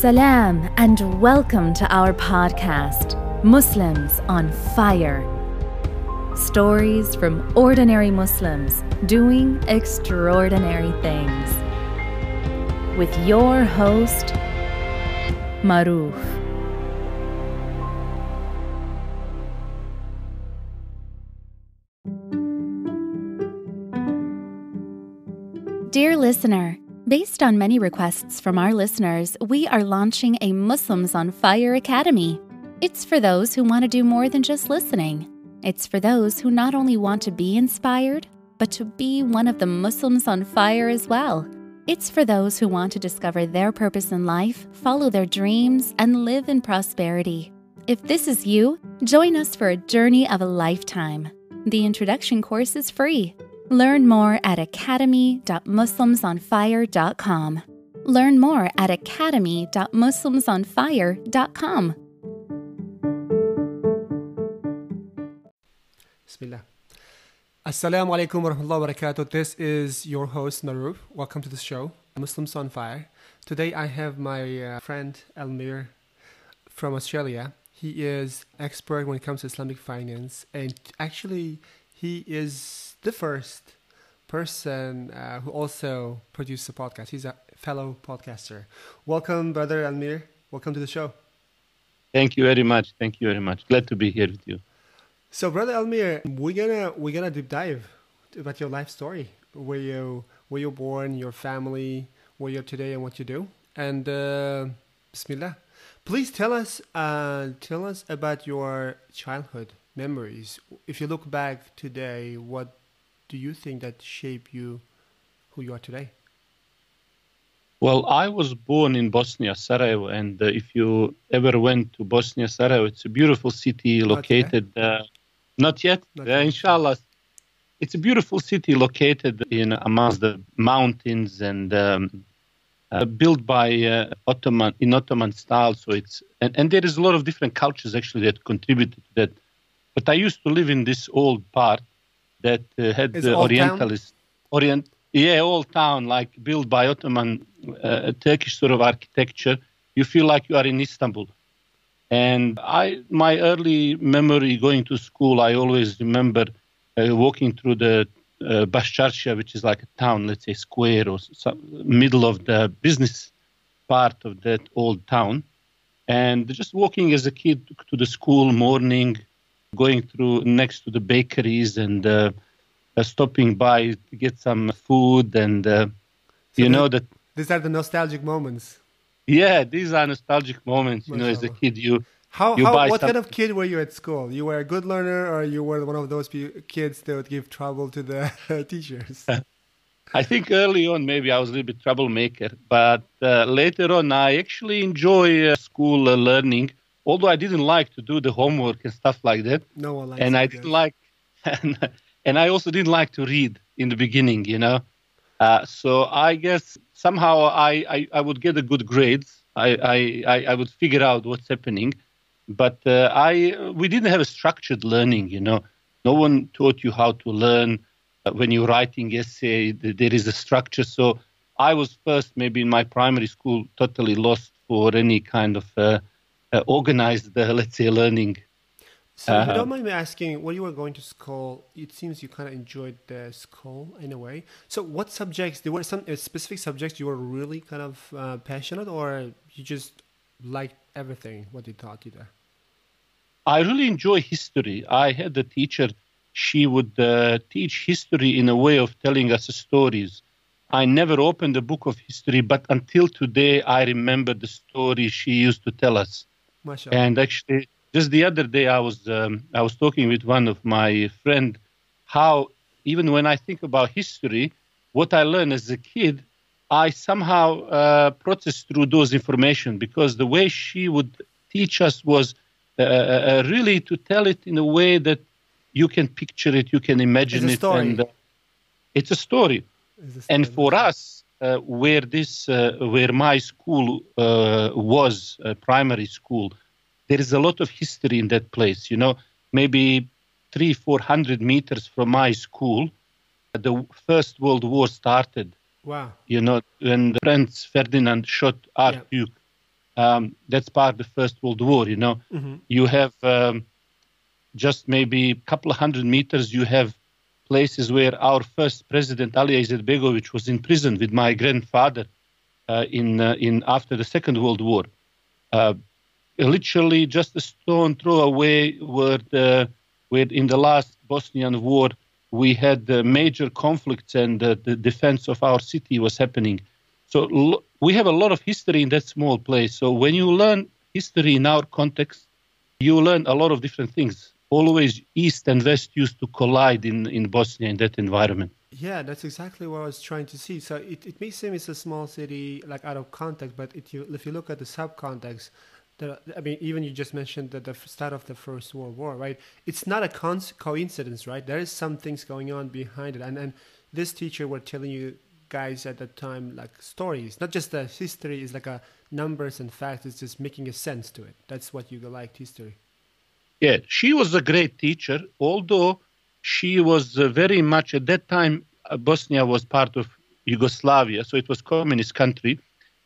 Salam and welcome to our podcast, Muslims on Fire. Stories from ordinary Muslims doing extraordinary things. With your host, Maruf. Dear listener, based on many requests from our listeners, we are launching a Muslims on Fire Academy. It's for those who want to do more than just listening. It's for those who not only want to be inspired, but to be one of the Muslims on fire as well. It's for those who want to discover their purpose in life, follow their dreams, and live in prosperity. If this is you, join us for a journey of a lifetime. The introduction course is free. Learn more at academy.muslimsonfire.com. Learn more at academy.muslimsonfire.com. Bismillah. Assalamu alaikum wa rahmatullahi wa barakatuh. This is your host Maruf. Welcome to the show, Muslims on Fire. Today I have my uh, friend Almir from Australia. He is expert when it comes to Islamic finance, and actually he is the first person uh, who also produced a podcast. He's a fellow podcaster. Welcome, brother Almir. Welcome to the show. Thank you very much. Thank you very much. Glad to be here with you. So, brother Almir, we're gonna we're gonna deep dive about your life story, where you where you're born, your family, where you're today, and what you do. And uh, Bismillah, please tell us uh, tell us about your childhood memories. If you look back today, what do you think that shaped you, who you are today? Well, I was born in Bosnia, Sarajevo, and uh, if you ever went to Bosnia, Sarajevo, it's a beautiful city located. Uh, not yet, Not uh, inshallah. It's a beautiful city located in amongst the mountains and um, uh, built by uh, Ottoman in Ottoman style. So it's and, and there is a lot of different cultures actually that contributed to that. But I used to live in this old part that uh, had the? Orientalist Orient. Yeah, old town like built by Ottoman uh, Turkish sort of architecture. You feel like you are in Istanbul. And I, my early memory going to school, I always remember uh, walking through the uh, Baščaršija, which is like a town, let's say square or some, middle of the business part of that old town. And just walking as a kid to the school morning, going through next to the bakeries and uh, uh, stopping by to get some food. And uh, So you know that These are the nostalgic moments. yeah, these are nostalgic moments. You know, as a kid, you How, You how what kind of kid were you at school? You were a good learner, or you were one of those kids that would give trouble to the teachers? I think early on maybe I was a little bit troublemaker, but uh, later on I actually enjoy uh, school uh, learning. Although I didn't like to do the homework and stuff like that, No one likes and I didn't like, and, and I also didn't like to read in the beginning, you know. Uh, so I guess somehow I, I, I would get a good grades. I, I, I, I would figure out what's happening, but uh, I we didn't have a structured learning, you know. No one taught you how to learn. Uh, when you're writing essay, there is a structure. So I was first maybe in my primary school totally lost for any kind of uh, uh, organized, the let's say, learning. So if you Uh, don't mind me asking, when you were going to school, it seems you kind of enjoyed the school in a way. So what subjects? There were some uh, specific subjects you were really kind of uh, passionate, or you just liked everything what they taught you there? I really enjoy history. I had a teacher, she would uh, teach history in a way of telling us stories. I never opened a book of history, but until today, I remember the story she used to tell us. Mashallah. And actually, just the other day, I was um, I was talking with one of my friend how even when I think about history, what I learned as a kid, I somehow uh, process through those information because the way she would teach us was uh, uh, really to tell it in a way that you can picture it, you can imagine It's a it, story. and uh, it's a story Is this and for us uh, where this uh, where my school uh, was uh, primary school there is a lot of history in that place you know maybe three four hundred meters from my school the first world war started Wow. you know when prince ferdinand shot archduke Um, that's part of the First World War. You know, Mm-hmm. you have um, just maybe a couple of hundred meters. You have places where our first president Ali Izetbegovic was in prison with my grandfather uh, in uh, in after the Second World War. Uh, literally, just a stone throw away, where the where in the last Bosnian war we had the major conflicts and the defense of our city was happening. So we have a lot of history in that small place. So when you learn history in our context, you learn a lot of different things. Always East and West used to collide in, in Bosnia in that environment. Yeah, that's exactly what I was trying to see. So it, it may seem it's a small city, like out of context, but it, you, if you look at the sub-context, I mean, even you just mentioned that the start of the First World War, right? It's not a con- coincidence, right? There is some things going on behind it, and and this teacher were telling you guys at that time like stories, not just the history is like a numbers and facts. It's just making a sense to it. That's what you liked history. Yeah, she was a great teacher, although she was uh, very much at that time uh, Bosnia was part of Yugoslavia, so it was communist country.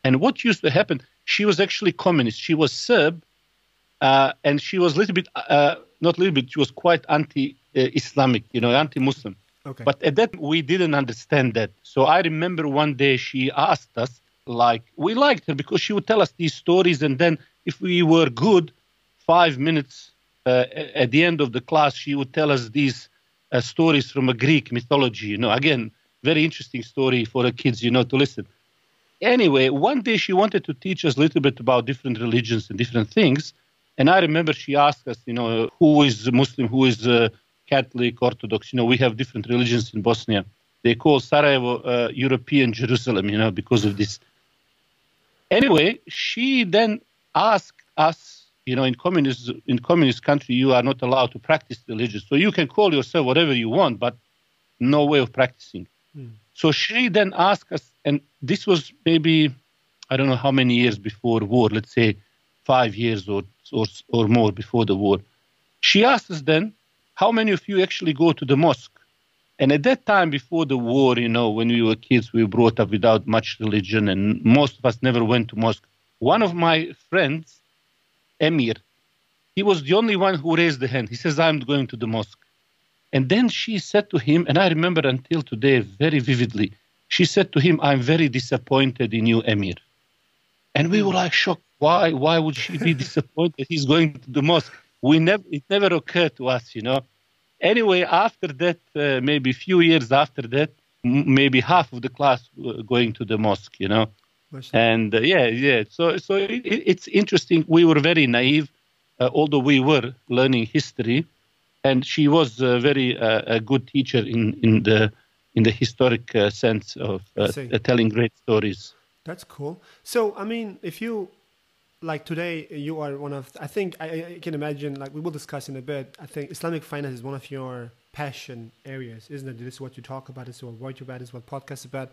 And what used to happen? She was actually communist. She was Serb, uh, and she was a little bit, uh, not a little bit. She was quite anti-Islamic, you know, anti-Muslim. Okay. But at that we didn't understand that. So I remember one day she asked us, like, we liked her because she would tell us these stories, and then if we were good, five minutes uh, at the end of the class, she would tell us these uh, stories from a Greek mythology. You know, again, very interesting story for the kids, you know, to listen. Anyway, one day she wanted to teach us a little bit about different religions and different things. And I remember she asked us, you know, who is Muslim, who is uh, Catholic, Orthodox. You know, we have different religions in Bosnia. They call Sarajevo uh, European Jerusalem, you know, because of this. Anyway, she then asked us, you know, in communist in communist country, you are not allowed to practice religion. So you can call yourself whatever you want, but no way of practicing. Hmm. So she then asked us, and this was maybe I don't know how many years before war. Let's say five years or or or more before the war. She asked us then, how many of you actually go to the mosque? And at that time, before the war, you know, when we were kids, we were brought up without much religion, and most of us never went to mosque. One of my friends, Emir, he was the only one who raised the hand. He says, "I'm going to the mosque." And then she said to him, and I remember until today very vividly, she said to him, I'm very disappointed in you, Emir. And we were like shocked. Why? Why would she be disappointed? He's going to the mosque. We never, it never occurred to us, you know. Anyway, after that, uh, maybe a few years after that, m- maybe half of the class were going to the mosque, you know. And uh, yeah, yeah. So, so it, it- it's interesting. We were very naive, uh, although we were learning history, and she was a very uh, a good teacher in in the in the historic uh, sense of uh, uh, telling great stories. That's cool. So, I mean, if you like today, you are one of. I think I, I can imagine. Like we will discuss in a bit. I think Islamic finance is one of your passion areas, isn't it? This is what you talk about. This is what write about. This is what podcast about.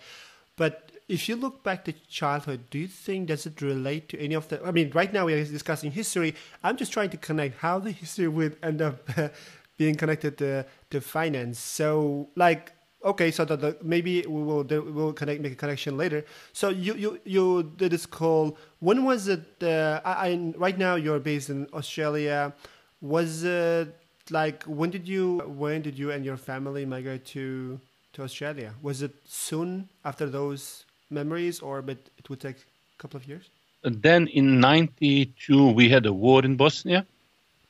But if you look back to childhood, do you think does it relate to any of the? I mean, right now we are discussing history. I'm just trying to connect how the history would end up being connected to, to finance. So, like, okay, so the, the, maybe we will we will connect make a connection later. So you you you did this call. When was it? Uh, I, I right now you're based in Australia. Was it like when did you when did you and your family migrate to to Australia? Was it soon after those memories, or but it would take a couple of years? Then in '92 we had a war in Bosnia,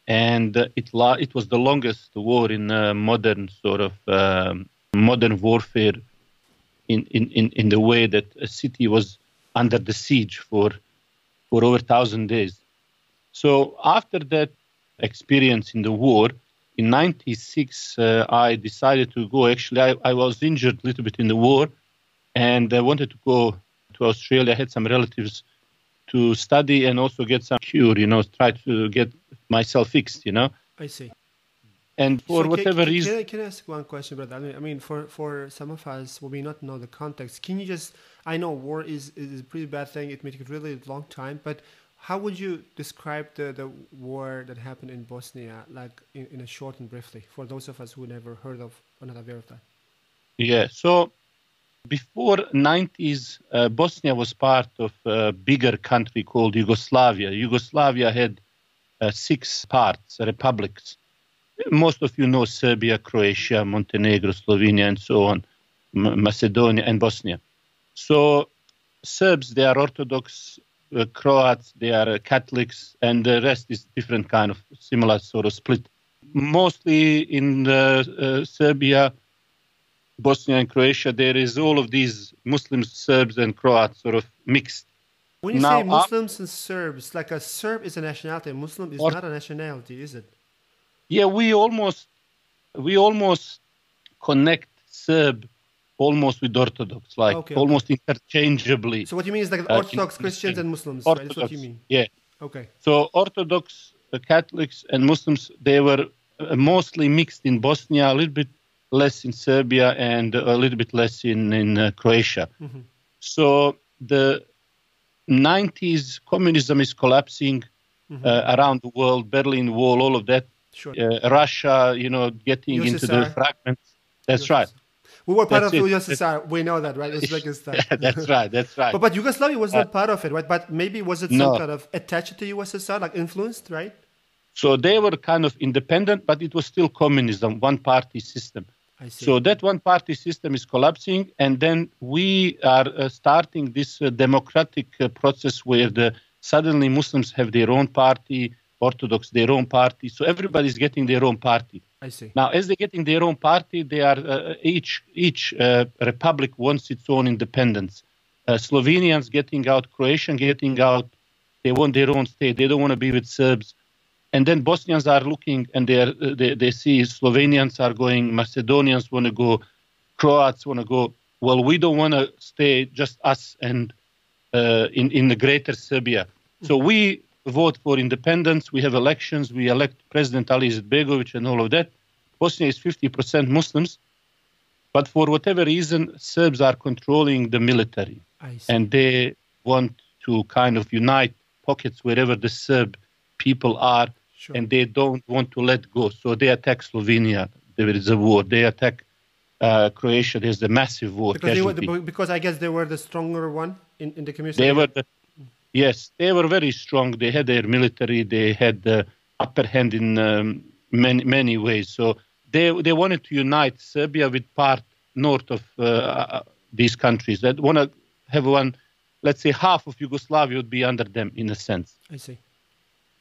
and uh, it la- it was the longest war in uh, modern sort of um, modern warfare. In, in, in, in the way that a city was under the siege for for over thousand days. So after that experience in the war, in '96 uh, I decided to go. Actually, I, I was injured a little bit in the war, and I wanted to go to Australia. I had some relatives to study and also get some cure, you know, try to get myself fixed, you know. I see. And for So whatever can, reason, can I, can I ask one question, brother? I mean, I mean, for for some of us we may not know the context, can you just? I know war is is a pretty bad thing. It may take a really long time, but how would you describe the the war that happened in Bosnia, like in, in a short and briefly, for those of us who never heard of or not aware of that? yeah. So before 90s, uh, Bosnia was part of a bigger country called Yugoslavia. Yugoslavia had uh, six parts, republics. Most of you know Serbia, Croatia, Montenegro, Slovenia, and so on, M- Macedonia, and Bosnia. So Serbs, they are Orthodox, uh, Croats, they are uh, Catholics, and the rest is different kind of similar sort of split. Mostly in uh, Serbia, Bosnia and Croatia, there is all of these Muslims, Serbs, and Croats sort of mixed. When you now, say Muslims and Serbs, like a Serb is a nationality, a Muslim is or, not a nationality, is it? Yeah, we almost we almost connect Serb almost with Orthodox, like okay, almost okay. interchangeably. So what you mean is like uh, Orthodox Christians and Muslims, Orthodox, right? That's what you mean. Yeah. Okay. So Orthodox, uh, Catholics, and Muslims they were uh, mostly mixed in Bosnia, a little bit less in Serbia and a little bit less in in uh, Croatia. Mm-hmm. So the 90s communism is collapsing mm-hmm. uh, around the world, Berlin Wall, all of that. Sure. Uh, Russia, you know, getting USSR. into the fragments. That's USSR. right. We were part that's of it. USSR. We know that, right? Uzbekistan. that's right. That's right. But, but Yugoslavia was not uh, part of it, right? But maybe was it some kind of attached to USSR, like influenced, right? So they were kind of independent, but it was still communism, one party system. So that one party system is collapsing, and then we are uh, starting this uh, democratic uh, process where the suddenly Muslims have their own party, Orthodox their own party. So everybody's getting their own party. I see. Now, as they're getting their own party, they are uh, each each uh, republic wants its own independence. Uh, Slovenians getting out, Croatian getting out. They want their own state. They don't want to be with Serbs and then Bosnians are looking and they, are, they, they see Slovenians are going, Macedonians want to go, Croats want to go. Well, we don't want to stay just us and uh, in in the greater Serbia. So we vote for independence. We have elections. We elect President Ali Izetbegovic and all of that. Bosnia is 50% Muslims, but for whatever reason, Serbs are controlling the military, and they want to kind of unite pockets wherever the Serb people are Sure. and they don't want to let go. So they attack Slovenia. There is a war. They attack uh, Croatia. There's a massive war. Because, were, because, I guess they were the stronger one in, in the community. They were the, yes, they were very strong. They had their military. They had the upper hand in um, many many ways. So they they wanted to unite Serbia with part north of uh, uh these countries. That want to have one. Let's say half of Yugoslavia would be under them in a sense. I see.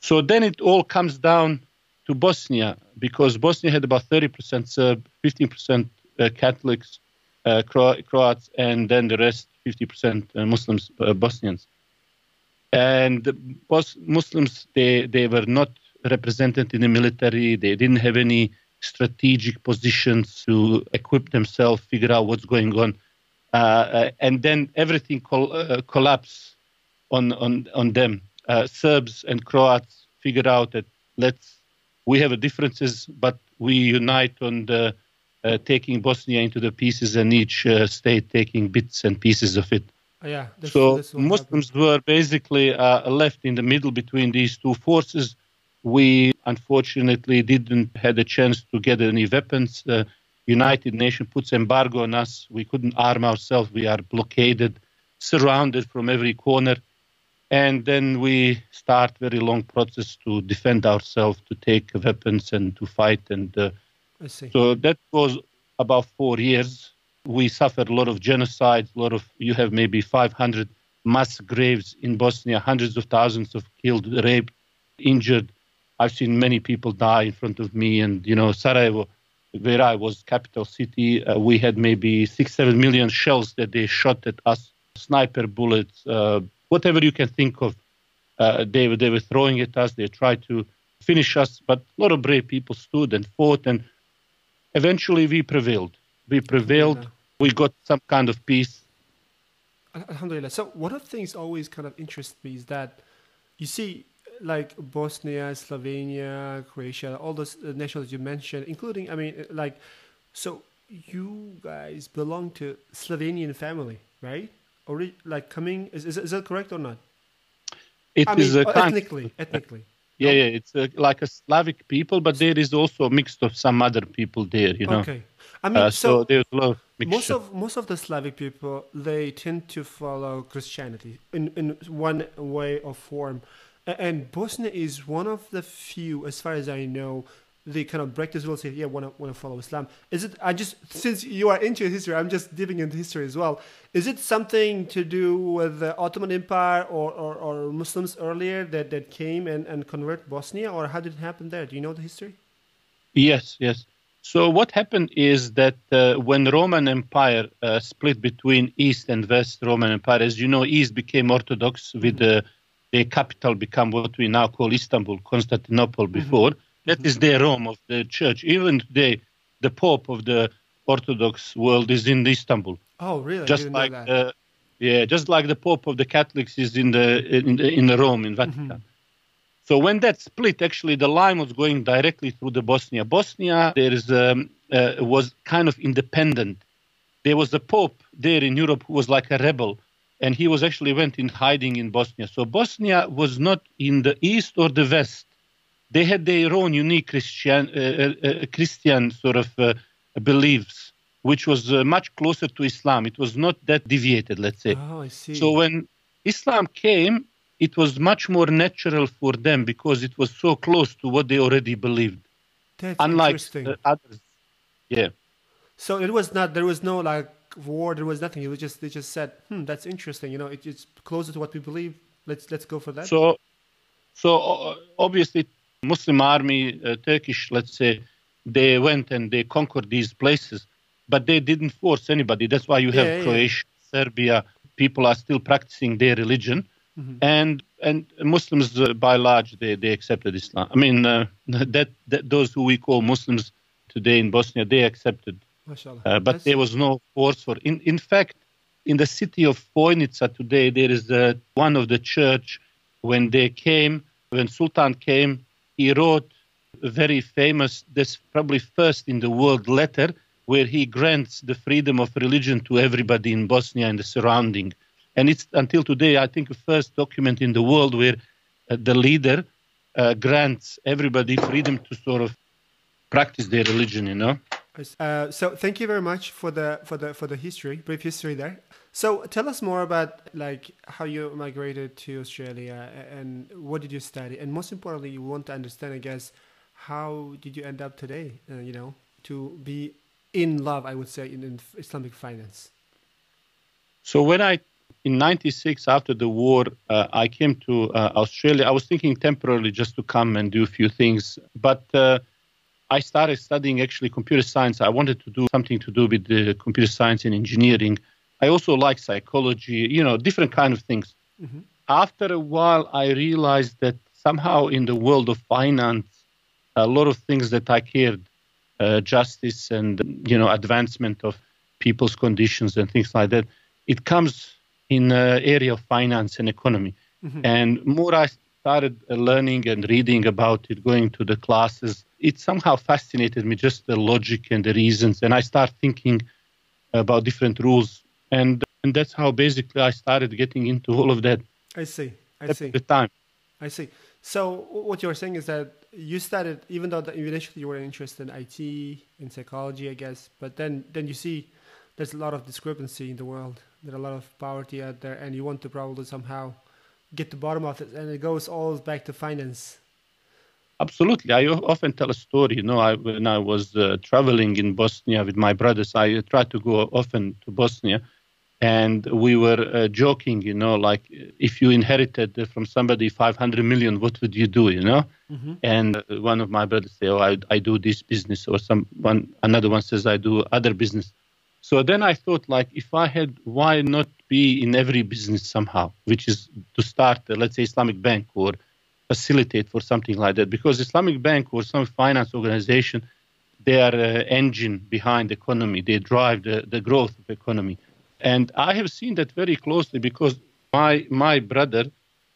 So then it all comes down to Bosnia because Bosnia had about 30% Serb, 15% uh, Catholics, uh, Cro- Croats, and then the rest 50% uh, Muslims, uh, Bosnians. And Muslims, they, they were not represented in the military. They didn't have any strategic positions to equip themselves, figure out what's going on. Uh, uh, and then everything col- collapsed on, on, on them uh, Serbs and Croats figured out that let's we have differences, but we unite on the uh, taking Bosnia into the pieces and each uh, state taking bits and pieces of it. Oh, yeah, that's, so that's Muslims happened. were basically uh, left in the middle between these two forces. We unfortunately didn't had a chance to get any weapons. The United Nations puts embargo on us. We couldn't arm ourselves. We are blockaded, surrounded from every corner and then we start very long process to defend ourselves to take weapons and to fight and uh, so that was about four years we suffered a lot of genocide a lot of you have maybe 500 mass graves in bosnia hundreds of thousands of killed raped injured i've seen many people die in front of me and you know sarajevo where i was capital city uh, we had maybe six seven million shells that they shot at us sniper bullets uh, whatever you can think of. Uh, they, were, they were throwing at us. They tried to finish us, but a lot of brave people stood and fought, and eventually we prevailed. We prevailed. We got some kind of peace. Alhamdulillah. So one of the things always kind of interests me is that you see, like Bosnia, Slovenia, Croatia, all those uh, nations you mentioned, including, I mean, like, so you guys belong to Slovenian family, right? ori- like coming is, is is that correct or not? It I is mean, a ethnically, ethnically. Yeah, no? yeah, it's a, like a Slavic people, but there is also a mix of some other people there, you know. Okay, I mean, Uh, so, so, there's a lot of most of most of the Slavic people they tend to follow Christianity in in one way or form, and Bosnia is one of the few, as far as I know, they kind of break this rule. Say, yeah, want to want to follow Islam. Is it? I just since you are into history, I'm just dipping into history as well. Is it something to do with the Ottoman Empire or, or, or Muslims earlier that, that came and, and convert Bosnia, or how did it happen there? Do you know the history? Yes, yes. So what happened is that uh, when Roman Empire uh, split between East and West Roman Empire, as you know, East became Orthodox with the the capital become what we now call Istanbul, Constantinople before. That is the Rome of the church. Even today, the Pope of the Orthodox world is in Istanbul. Oh, really? Just like uh, yeah, just like the Pope of the Catholics is in the in the, in the Rome in Vatican. So when that split, actually, the line was going directly through the Bosnia. Bosnia there is um, uh, was kind of independent. There was a Pope there in Europe who was like a rebel, and he was actually went in hiding in Bosnia. So Bosnia was not in the east or the west. They had their own unique Christian uh, uh, uh, Christian sort of uh, beliefs, which was uh, much closer to Islam. It was not that deviated, let's say. Oh, I see. So when Islam came, it was much more natural for them because it was so close to what they already believed. That's Unlike interesting. uh, others. Yeah. So it was not. There was no like war. There was nothing. It was just they just said, "Hmm, that's interesting." You know, it, it's closer to what we believe. Let's let's go for that. So, so uh, obviously, Muslim army, uh, Turkish, let's say, they went and they conquered these places, but they didn't force anybody. That's why you have Yeah, yeah. Croatia, Serbia. People are still practicing their religion, Mm-hmm. and and Muslims uh, by large they, they accepted Islam. I mean uh, that, that those who we call Muslims today in Bosnia they accepted uh, but there was no force for. In in fact, in the city of Fojnica today, there is uh, one of the church. When they came, when Sultan came, he wrote a very famous, this probably first in the world letter, where he grants the freedom of religion to everybody in Bosnia and the surrounding. And it's until today, I think, the first document in the world where uh, the leader uh, grants everybody freedom to sort of practice their religion. You know. Uh, so thank you very much for the for the for the history, brief history there. So tell us more about like how you migrated to Australia and what did you study, and most importantly, you want to understand, I guess, how did you end up today? Uh, you know, to be in love, I would say, in, in Islamic finance. So when I, in '96, after the war, uh, I came to uh, Australia. I was thinking temporarily just to come and do a few things, but uh, I started studying actually computer science. I wanted to do something to do with the computer science and engineering. I also like psychology, you know, different kind of things. After a while, I realized that somehow in the world of finance, a lot of things that I cared, uh, justice and you know advancement of people's conditions and things like that, it comes in the area of finance and economy. And more I started uh, learning and reading about it, going to the classes, it somehow fascinated me just the logic and the reasons. And I start thinking about different rules, and and that's how basically I started getting into all of that I see. I at see. the time. I see. So what you're saying is that you started, even though initially you were interested in IT, in psychology, I guess, but then then you see there's a lot of discrepancy in the world. There's a lot of poverty out there, and you want to probably somehow get to the bottom of it, and it goes all back to finance. Absolutely. I often tell a story. You know, I, when I was uh, traveling in Bosnia with my brothers, I tried to go often to Bosnia, and we were uh, joking. You know, like if you inherited from somebody 500 million, what would you do? You know, and uh, one of my brothers say, "Oh, I, I do this business," or some one another one says, "I do other business." So then I thought, like, if I had, why not be in every business somehow, which is to start, uh, let's say, Islamic bank or facilitate for something like that. Because Islamic bank or some finance organization, they are uh, engine behind the economy. They drive the, the growth of the economy. And I have seen that very closely because my my brother,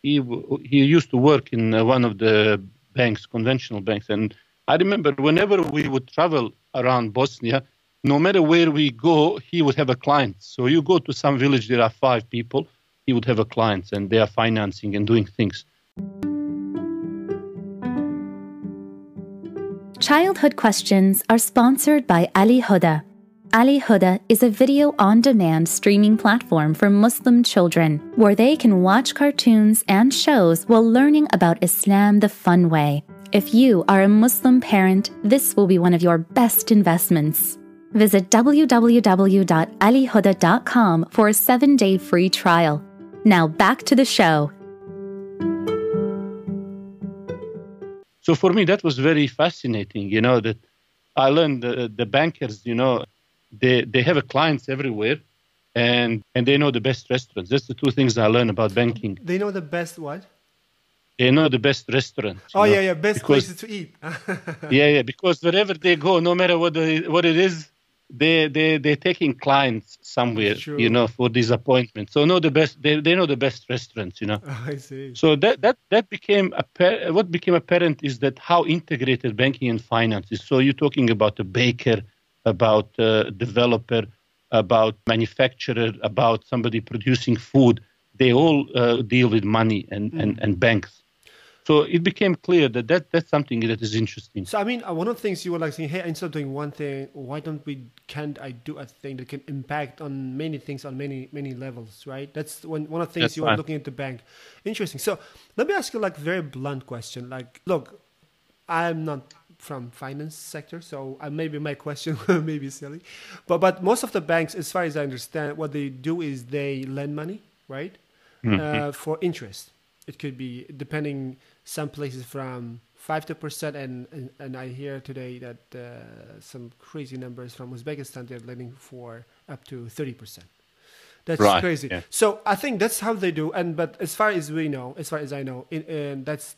he he used to work in uh, one of the banks, conventional banks, and I remember whenever we would travel around Bosnia, no matter where we go, he would have a client. So you go to some village, there are five people, he would have a client, and they are financing and doing things. Childhood Questions are sponsored by Ali Huda, Ali Huda is a video on demand streaming platform for Muslim children where they can watch cartoons and shows while learning about Islam the fun way. If you are a Muslim parent, this will be one of your best investments. Visit www.alihuda.com for a seven day free trial. Now back to the show. So for me, that was very fascinating. You know that I learned the, uh, the bankers. You know, they they have clients everywhere, and and they know the best restaurants. That's the two things I learned about banking. They know the best what? They know the best restaurants. Oh you yeah, yeah, best because- places to eat. yeah, yeah. Because wherever they go, no matter what the, what it is, they they they're taking clients somewhere. You know, for these appointments. So know the best. They they know the best restaurants. You know. I see. So that that that became appar- what became apparent is that how integrated banking and finance is. So you're talking about a baker, about a developer, about manufacturer, about somebody producing food. They all uh, deal with money and, and, and banks. So it became clear that, that that's something that is interesting. So I mean, uh, one of the things you were like saying, hey, instead of doing one thing, why don't we? Can't I do a thing that can impact on many things on many many levels, right? That's one one of the things That's you are looking at the bank. Interesting. So let me ask you like very blunt question. Like, look, I'm not from finance sector, so uh, maybe my question may be silly, but but most of the banks, as far as I understand, what they do is they lend money, right, uh, for interest. It could be depending some places from five to percent, and, and and I hear today that uh, some crazy numbers from Uzbekistan they're lending for up to thirty percent. That's Right, crazy. yeah. So I think that's how they do. And but as far as we know, as far as I know, in, in, that's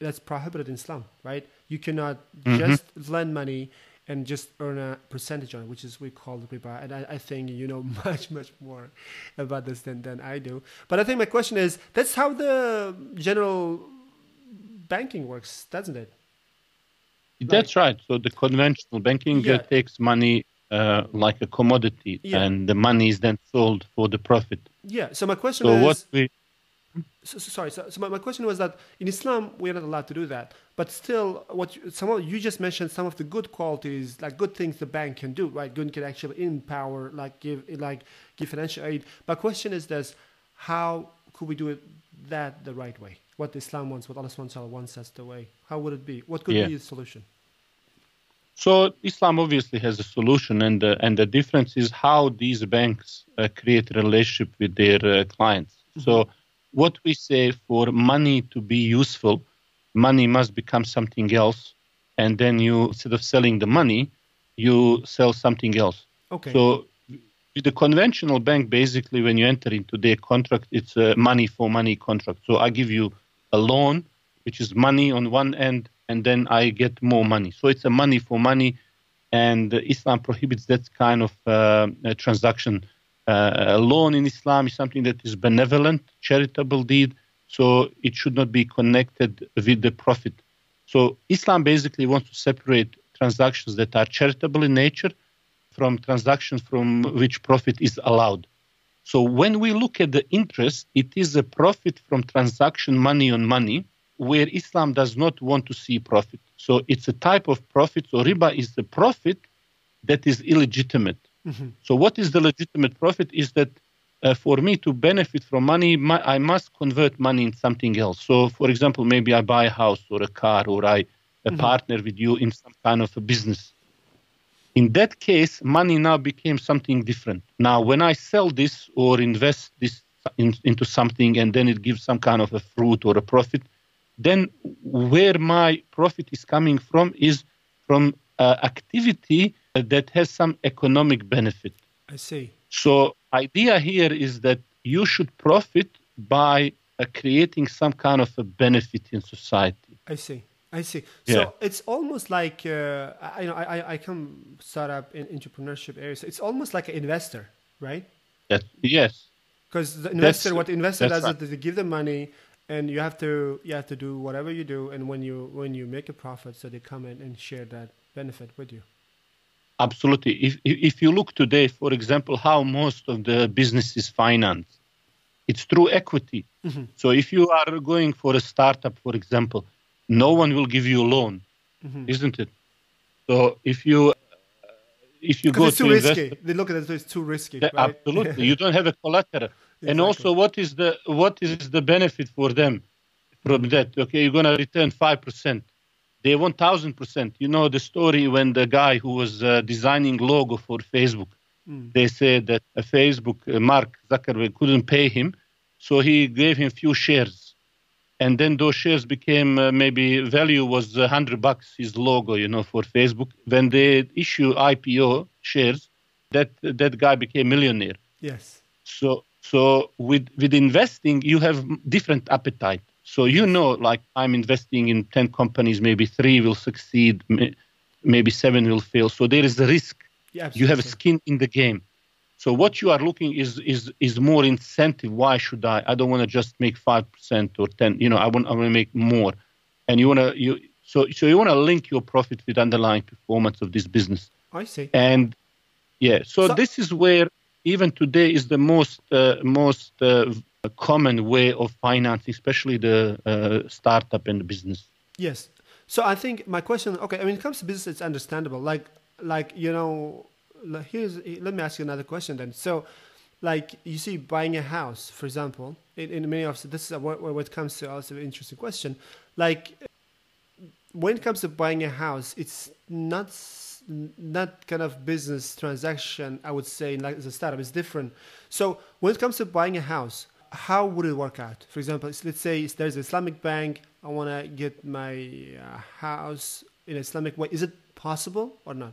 that's prohibited in Islam, right? You cannot just lend money and just earn a percentage on it, which is we call riba. And I, I think you know much much more about this than than I do. But I think my question is that's how the general banking works, doesn't it? That's right. So the conventional banking Yeah. takes money uh, like a commodity, Yeah. and the money is then sold for the profit. Yeah. So my question So is. what we so, so- sorry. So, so my, my question was that in Islam we are not allowed to do that, but still, what you, some of, you just mentioned some of the good qualities, like good things the bank can do, right? Good can actually empower, like give, like give financial aid. My question is this: How could we do it that the right way? What Islam wants, what Allah wa wants us the way. How would it be? What could Yeah. be the solution? So Islam obviously has a solution, and the, and the difference is how these banks uh, create a relationship with their uh, clients. So what we say for money to be useful, money must become something else, and then you instead of selling the money, you sell something else. Okay. So with the conventional bank, basically, when you enter into their contract, it's a money for money contract. So I give you a loan, which is money on one end, and then I get more money. So it's a money for money, and Islam prohibits that kind of uh, uh, transaction. Uh, a loan in Islam is something that is benevolent, charitable deed, so it should not be connected with the profit. So Islam basically wants to separate transactions that are charitable in nature from transactions from which profit is allowed. So when we look at the interest, it is a profit from transaction money on money, where Islam does not want to see profit. So it's a type of profit. So riba is the profit that is illegitimate. So what is the legitimate profit? Is that uh, for me to benefit from money, my, I must convert money in something else. So, for example, maybe I buy a house or a car, or I uh, partner with you in some kind of a business. In that case, money now became something different. Now, when I sell this or invest this in, into something and then it gives some kind of a fruit or a profit, then where my profit is coming from is from uh, activity that has some economic benefit. I see. So idea here is that you should profit by uh, creating some kind of a benefit in society. I see. I see. Yeah. So it's almost like uh, I, you know I, I- I come startup in entrepreneurship area. So it's almost like an investor, right? That yes, Because the investor, what the investor does right. is they give them money, and you have to you have to do whatever you do, and when you when you make a profit, so they come in and share that benefit with you. absolutely. If if you look today, for example, how most of the business is financed, it's through equity. So if you are going for a startup, for example, no one will give you a loan, isn't it? So if you if you go it's to too invest, risky. They look at it as too risky. Yeah, right? absolutely, you don't have a collateral. And also, what is the what is the benefit for them from that? Okay, you're gonna return five percent. They want thousand percent. You know the story when the guy who was uh, designing logo for Facebook, Mm. they said that uh, Facebook, uh, Mark Zuckerberg couldn't pay him, so he gave him few shares, and then those shares became uh, maybe value was hundred bucks his logo, you know, for Facebook. When they issue IPO shares, that that guy became millionaire. Yes. So so with with investing, you have different appetite. So you know, like I'm investing in ten companies, maybe three will succeed, maybe seven will fail. So there is a risk. Yeah, You have a skin in the game. So what you are looking is is is more incentive. Why should I? I don't want to just make five percent or ten. You know, I want I want to make more. And you want to you so so you want to link your profit with underlying performance of this business. I see. And yeah, so, So- this is where even today is the most uh, most uh, common way of financing, especially the uh, startup and the business. Yes. So I think my question. Okay, I mean, it comes to business, it's understandable. Like, like you know, here's. Let me ask you another question then. So, like you see, buying a house, for example, in, in many of this is what, what comes to also an interesting question. Like, when it comes to buying a house, it's not not kind of business transaction. I would say like as a startup, it's different. So when it comes to buying a house, how would it work out? For example, let's say there's an Islamic bank. I want to get my uh, house in Islamic way. Is it possible or not?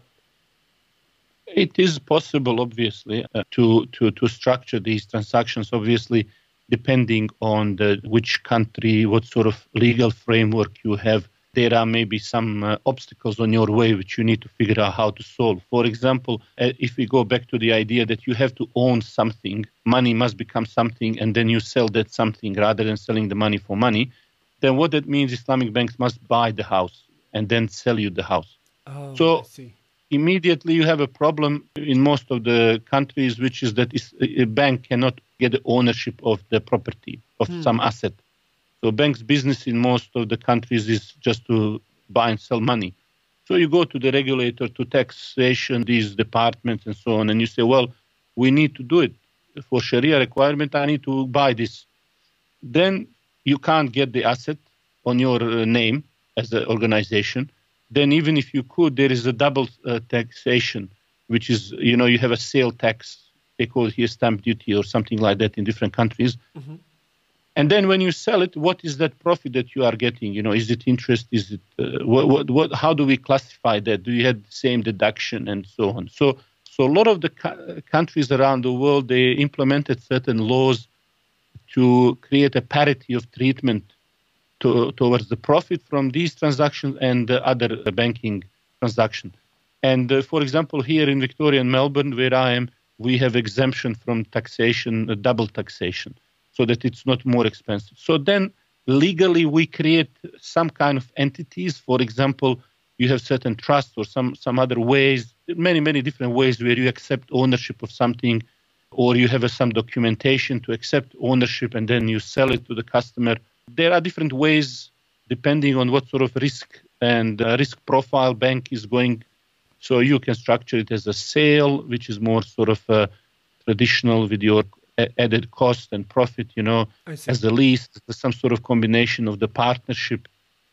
It is possible, obviously, uh, to, to to structure these transactions. Obviously, depending on the which country, what sort of legal framework you have, there are maybe some uh, obstacles on your way which you need to figure out how to solve. For example, uh, if we go back to the idea that you have to own something, money must become something, and then you sell that something rather than selling the money for money, then what that means, Islamic banks must buy the house and then sell you the house Oh, So- I see. Immediately you have a problem in most of the countries, which is that a bank cannot get the ownership of the property of some asset. So banks' business in most of the countries is just to buy and sell money. So you go to the regulator, to taxation, these departments and so on, and you say, well, we need to do it for Sharia requirement. I need to buy this. Then you can't get the asset on your uh, name as an organization then even if you could, there is a double uh, taxation, which is, you know, you have a sale tax, they call it here stamp duty or something like that in different countries. And then when you sell it, what is that profit that you are getting? You know, is it interest? Is it, uh, what, what, what, how do we classify that? Do you have the same deduction and so on? So, so a lot of the co- countries around the world, they implemented certain laws to create a parity of treatment to, towards the profit from these transactions and the other banking transaction. And uh, for example, here in Victoria and Melbourne, where I am, we have exemption from taxation, uh, double taxation, so that it's not more expensive. So then legally we create some kind of entities. For example, you have certain trusts or some, some other ways, many, many different ways where you accept ownership of something or you have uh, some documentation to accept ownership and then you sell it to the customer. There are different ways depending on what sort of risk and uh, risk profile bank is going. So you can structure it as a sale, which is more sort of uh, traditional with your added cost and profit, you know, as a lease, some sort of combination of the partnership.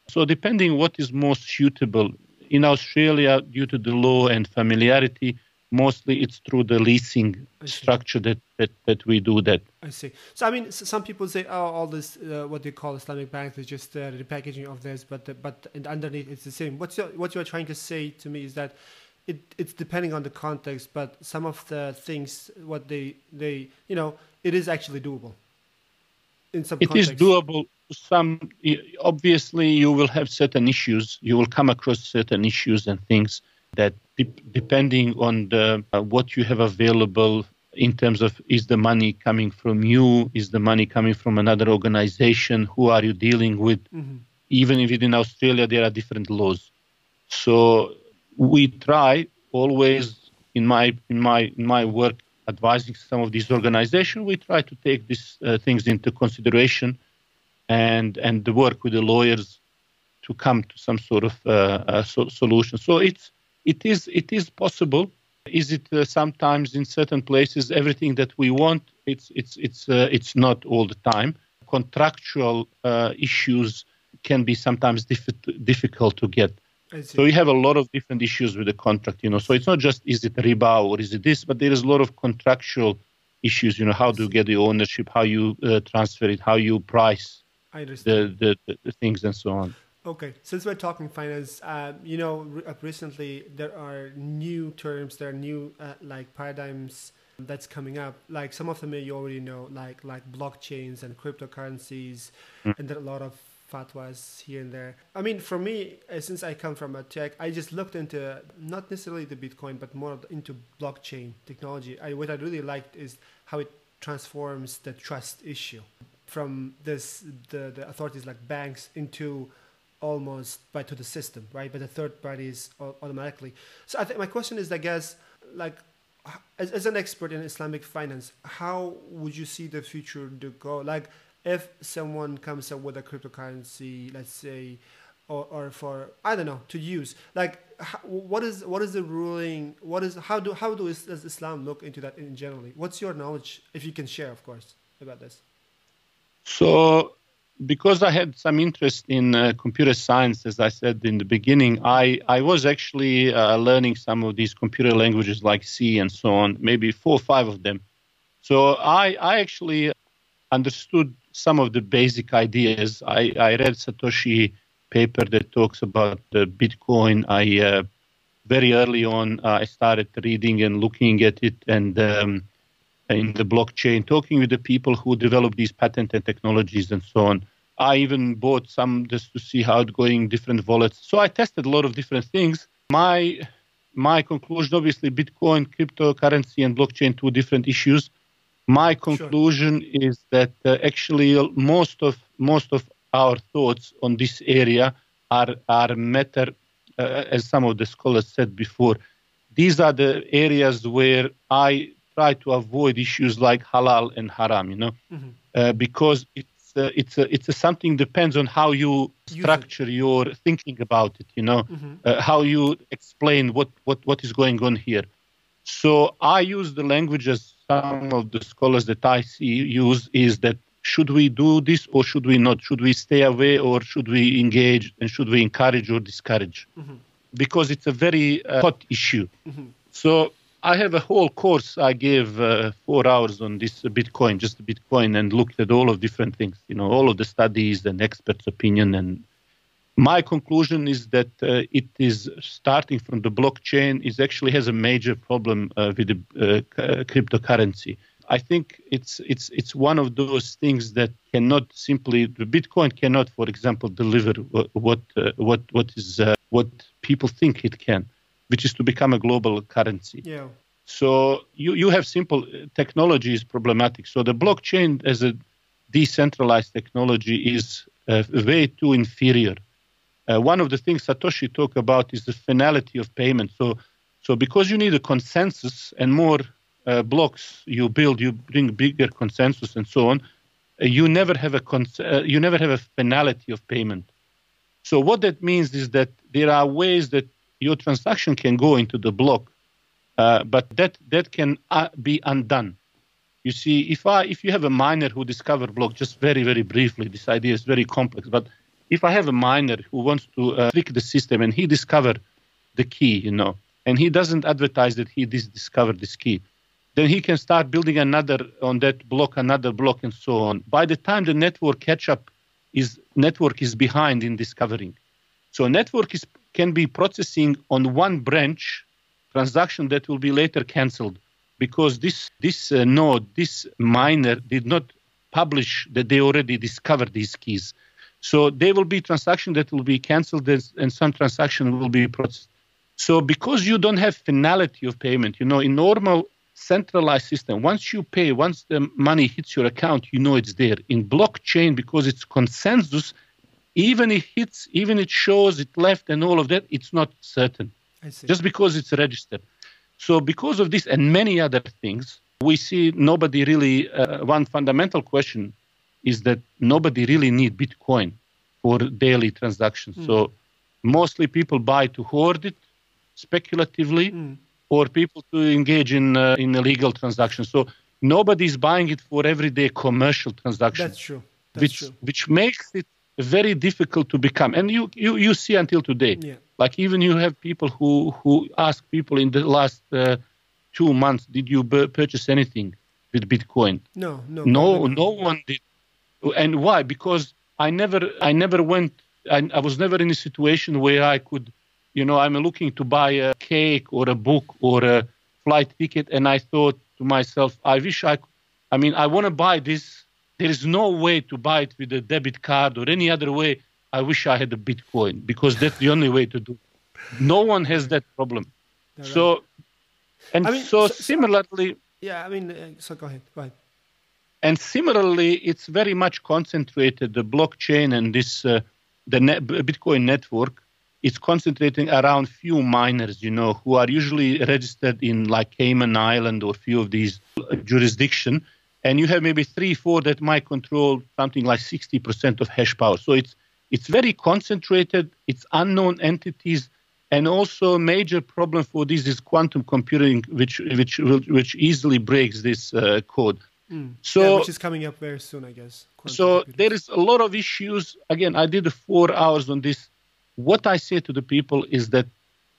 So depending what is most suitable. In Australia, due to the law and familiarity, mostly it's through the leasing structure that, that, that we do that. I see. So I mean, s- some people say, "Oh, all this, uh, what they call Islamic banks, is just uh, repackaging of this," but uh, but and underneath it's the same. What's your, what you're trying to say to me is that it it's depending on the context, but some of the things, what they they you know, it is actually doable. In some It is context. doable. Some obviously you will have certain issues. You will come across certain issues and things that, de- depending on the uh, what you have available in terms of is the money coming from you, is the money coming from another organization, who are you dealing with? Mhm. Even if in Australia there are different laws. So we try always in my in my in my work advising some of these organizations, we try to take these uh, things into consideration and and work with the lawyers to come to some sort of uh, uh, so- solution. So it's it is it is possible, Is it uh, sometimes in certain places everything that we want? It's it's it's uh, it's not all the time. Contractual uh, issues can be sometimes diff- difficult to get. So you have a lot of different issues with the contract, you know. So it's not just is it riba or is it this, but there is a lot of contractual issues. You know, how do you get the ownership, how you uh, transfer it, how you price the, the, the, the things, and so on. Okay, since we're talking finance, uh, you know, re- uh, recently there are new terms, there are new uh, like paradigms that's coming up. Like some of them you already know, like like blockchains and cryptocurrencies, mm. and there are a lot of fatwas here and there. I mean, for me, uh, since I come from a tech, I just looked into not necessarily the Bitcoin, but more into blockchain technology. I, what I really liked is how it transforms the trust issue from this the, the authorities like banks into almost by to the system, right? But the third party is automatically. So I think my question is, I guess, like as, as an expert in Islamic finance, how would you see the future to go? Like if someone comes up with a cryptocurrency, let's say, or, or for I don't know to use, like what is what is the ruling? What is how do how do does Islam look into that in generally? What's your knowledge, if you can share, of course, about this? So, because I had some interest in uh, computer science, as I said in the beginning, I I was actually uh, learning some of these computer languages like C and so on, maybe four or five of them. So I I actually understood some of the basic ideas. I, I read Satoshi paper that talks about Bitcoin. I uh, very early on uh, I started reading and looking at it and um, in the blockchain, talking with the people who develop these patented technologies and so on. I even bought some just to see how it's going, different wallets. So I tested a lot of different things. My my conclusion, obviously, Bitcoin, cryptocurrency, and blockchain, two different issues my conclusion sure. is that uh, actually most of most of our thoughts on this area are are matter uh, as some of the scholars said before these are the areas where i try to avoid issues like halal and haram you know mm-hmm. uh, because it's uh, it's a, it's a something depends on how you structure your thinking about it you know mm-hmm. Uh, how you explain what what what is going on here so i use the language as some of the scholars that I see use is that should we do this or should we not? Should we stay away or should we engage and should we encourage or discourage? Mm-hmm. Because it's a very uh, hot issue. Mm-hmm. So I have a whole course I gave uh, four hours on this Bitcoin, just Bitcoin, and looked at all of different things, you know, all of the studies and experts' opinion and my conclusion is that uh, it is starting from the blockchain is actually has a major problem uh, with the uh, cryptocurrency. I think it's it's it's one of those things that cannot simply the Bitcoin cannot, for example, deliver what what uh, what, what is uh, what people think it can, which is to become a global currency. Yeah. So you you have simple uh, technology is problematic. So the blockchain as a decentralized technology is way too inferior uh, one of the things Satoshi talked about is the finality of payment. So, so because you need a consensus and more uh, blocks you build, you bring bigger consensus and so on. Uh, you never have a cons- uh, you never have a finality of payment. So what that means is that there are ways that your transaction can go into the block, uh, but that that can uh, be undone. You see, if I if you have a miner who discovered block, just very very briefly, this idea is very complex, but if I have a miner who wants to uh, trick the system and he discovered the key, you know, and he doesn't advertise that he dis- discovered this key, then he can start building another on that block, another block, and so on. By the time the network catch up, is network is behind in discovering. So network is can be processing on one branch transaction that will be later cancelled because this this uh, node, this miner did not publish that they already discovered these keys. So there will be transaction that will be canceled and some transaction will be processed. So because you don't have finality of payment, you know, in normal centralized system, once you pay, once the money hits your account, you know it's there. In blockchain, because it's consensus, even it hits, even it shows it left and all of that, it's not certain. Just because it's registered. So because of this and many other things, we see nobody really. Uh, one fundamental question is that nobody really need Bitcoin for daily transactions. Mm. So mostly people buy to hoard it speculatively, mm. or people to engage in uh, in illegal transactions. So nobody's buying it for everyday commercial transactions. That's true. That's which true. which makes it very difficult to become. And you you, you see until today, Yeah. like even you have people who who ask people in the last uh, two months, did you bu- purchase anything with Bitcoin? No, no, no no one did and why because i never i never went I, I was never in a situation where i could you know i'm looking to buy a cake or a book or a flight ticket and i thought to myself i wish i could i mean i want to buy this there is no way to buy it with a debit card or any other way i wish i had a bitcoin because that's the only way to do it. no one has that problem right. so and I mean, so so- similarly yeah, I mean, uh, so go ahead, go ahead. and similarly, it's very much concentrated. The blockchain and this uh, the net, Bitcoin network is concentrating around few miners, you know, who are usually registered in like Cayman Island or few of these jurisdiction, and you have maybe three, four that might control something like sixty percent of hash power. So it's it's very concentrated. It's unknown entities. And also, a major problem for this is quantum computing, which which which easily breaks this uh, code. So yeah, which is coming up very soon, I guess. Quantum so computing. there is a lot of issues. Again, I did four hours on this. What I say to the people is that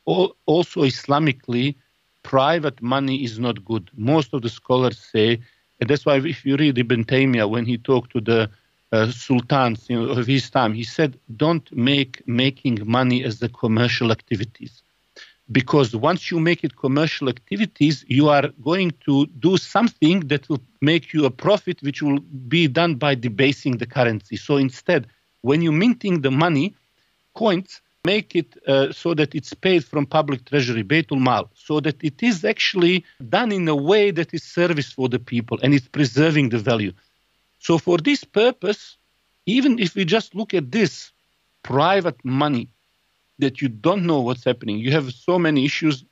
al- also Islamically, private money is not good. Most of the scholars say, and that's why if you read Ibn Taymiyyah, when he talked to the uh, sultans you know, of his time, he said, don't make making money as the commercial activities because once you make it commercial activities, you are going to do something that will make you a profit, which will be done by debasing the currency. So instead, when you're minting the money, coins, make it uh, so that it's paid from public treasury, Beitul Mal, so that it is actually done in a way that is service for the people and it's preserving the value. So for this purpose, even if we just look at this private money that you don't know what's happening. You have so many issues.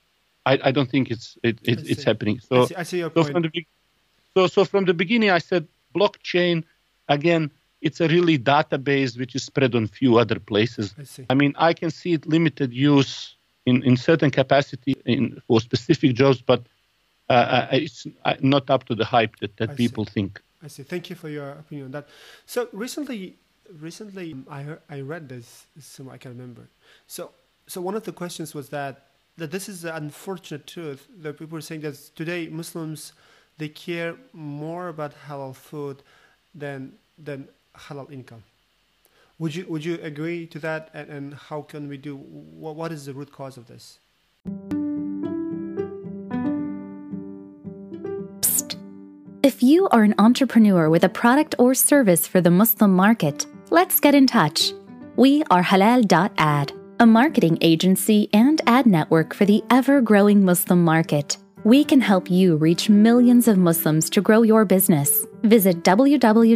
I, I don't think it's it, it it's happening. I So see, I see your so point. from the so so from the beginning, I said blockchain again. It's a really database which is spread on few other places. I see. I mean, I can see it limited use in, in certain capacity in for specific jobs, but uh, uh, it's uh, not up to the hype that, I that see. people think. I see. Thank you for your opinion on that. So recently, recently I heard, I read this. Somewhere I can remember. So so one of the questions was that that this is an unfortunate truth that people are saying that today Muslims they care more about halal food than than halal income. Would you would you agree to that? And, and how can we do? What, what is the root cause of this? If you are an entrepreneur with a product or service for the Muslim market, let's get in touch. We are Halal.ad, a marketing agency and ad network for the ever growing Muslim market. We can help you reach millions of Muslims to grow your business. Visit www.halal.ad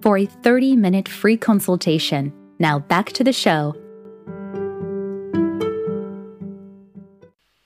for a 30 minute free consultation. Now back to the show.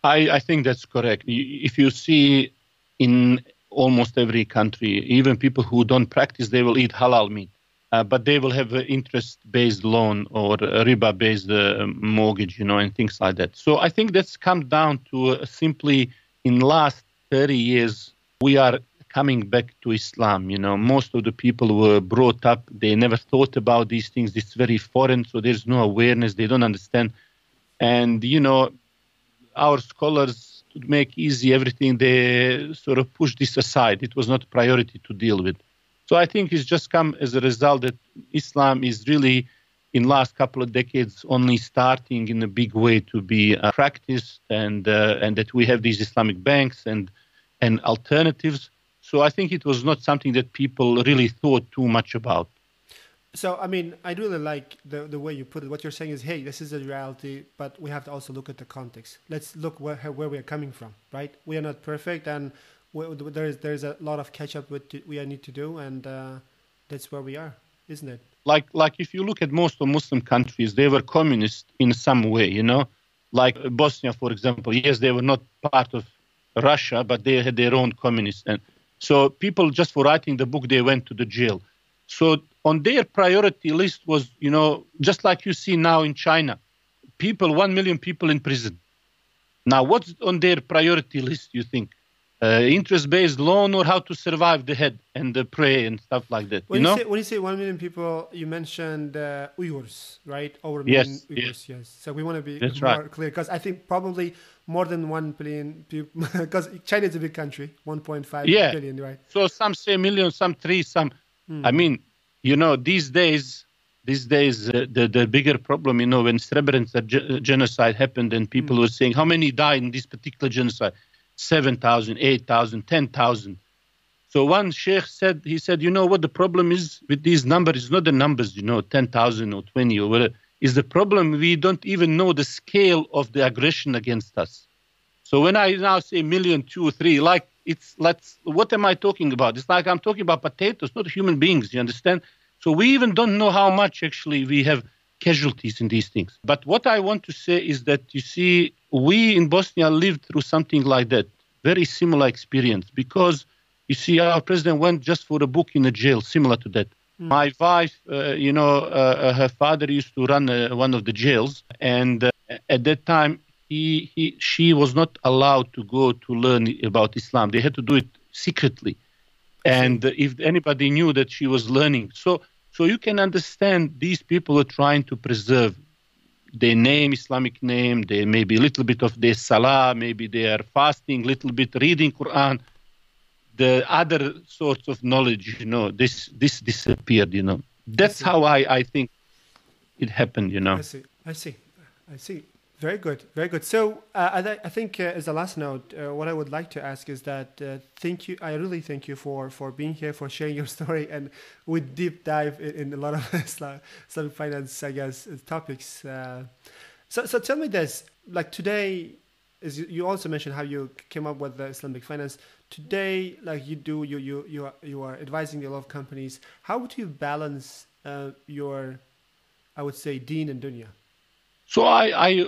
I, I think that's correct. If you see in almost every country, even people who don't practice, they will eat halal meat, uh, but they will have interest-based loan or riba-based uh, mortgage, you know, and things like that. So I think that's come down to uh, simply in last 30 years we are coming back to Islam. You know, most of the people were brought up; they never thought about these things. It's very foreign, so there's no awareness. They don't understand, and you know, our scholars to make easy everything they sort of push this aside it was not a priority to deal with so i think it's just come as a result that islam is really in last couple of decades only starting in a big way to be uh, practiced and uh, and that we have these islamic banks and and alternatives so i think it was not something that people really thought too much about So I mean, I really like the the way you put it. What you're saying is, hey, this is a reality, but we have to also look at the context. Let's look where where we are coming from, right? We are not perfect, and there is there is a lot of catch up with we need to do, and uh, that's where we are, isn't it? like like if you look at most of Muslim countries, they were communist in some way, you know, like Bosnia, for example. Yes, they were not part of Russia, but they had their own communists, and so people just for writing the book they went to the jail. So on their priority list was, you know, just like you see now in China, people, one million people in prison. Now, what's on their priority list, you think? Uh, interest-based loan or how to survive the head and the prey and stuff like that. When you know? say when you say one million people, you mentioned uh, Uyghurs, right? Over Yes, million Uyghurs, yes. yes. So we want to be That's more right. clear because I think probably more than one billion people because China is a big country, one point five Yeah. billion, right? So some say million, some three, some. Hmm. I mean, you know, these days, these days, uh, the the bigger problem, you know, when Srebrenica ge- genocide happened, and people Hmm. were saying how many died in this particular genocide, 7,000, 8,000, 10,000. So one sheikh said, he said, you know what the problem is with these numbers? It's not the numbers, you know, 10,000 or 20 or whatever. Is the problem we don't even know the scale of the aggression against us. So when I now say million, two, three, like it's let's what am I talking about? It's like I'm talking about potatoes, not human beings. You understand? So we even don't know how much actually we have casualties in these things. But what I want to say is that you see, we in Bosnia lived through something like that, very similar experience, because you see, our president went just for a book in a jail, similar to that. My wife, uh, you know, uh, uh, her father used to run uh, one of the jails, and uh, at that time, he, he, she was not allowed to go to learn about Islam. They had to do it secretly, and if anybody knew that she was learning, so so you can understand these people are trying to preserve their name, Islamic name. They maybe a little bit of their salah, maybe they are fasting, little bit reading Quran. The other sorts of knowledge, you know, this this disappeared. You know, that's see. how I I think it happened. You know. I see. I see. I see. Very good. Very good. So uh, I, I think uh, as a last note, uh, what I would like to ask is that uh, thank you. I really thank you for for being here, for sharing your story, and we deep dive in, in a lot of Islam- Islamic finance, I guess, uh, topics. Uh, so so tell me this: like today, is you, you also mentioned how you came up with the Islamic finance. Today, like you do, you you you are, you are advising a lot of companies. How would you balance uh, your, I would say, deen and dunya? So I I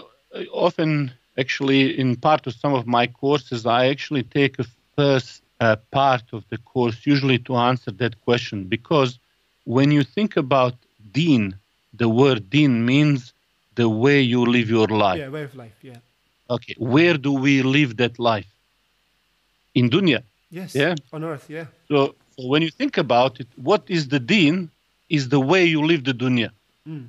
often actually in part of some of my courses I actually take a first uh, part of the course usually to answer that question because when you think about deen, the word deen means the way you live your life. Yeah, way of life. Yeah. Okay, where do we live that life? In dunya. Yes. Yeah. On earth. Yeah. So, so when you think about it, what is the deen? Is the way you live the dunya. Mm.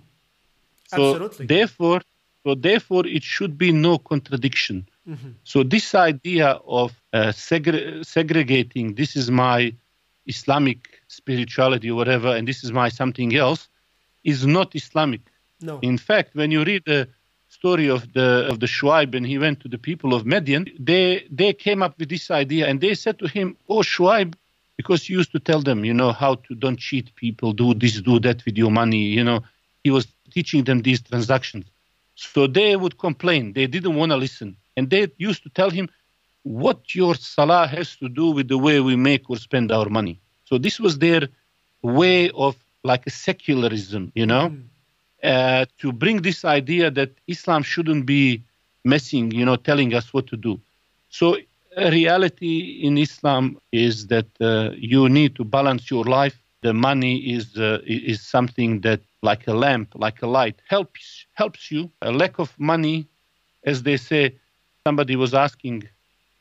So Absolutely. therefore, so therefore, it should be no contradiction. Mhm. So this idea of uh, segre- segregating, this is my Islamic spirituality or whatever, and this is my something else, is not Islamic. No. In fact, when you read the story of the of the Shuaib and he went to the people of Median, they they came up with this idea and they said to him, "Oh Shuaib, because he used to tell them, you know, how to don't cheat people, do this, do that with your money, you know." He was teaching them these transactions. So they would complain. They didn't want to listen. And they used to tell him what your salah has to do with the way we make or spend our money. So this was their way of like a secularism, you know, Mm. uh, to bring this idea that Islam shouldn't be messing, you know, telling us what to do. So reality in Islam is that uh, you need to balance your life. The money is uh, is something that, like a lamp, like a light, helps helps you. A lack of money, as they say, somebody was asking,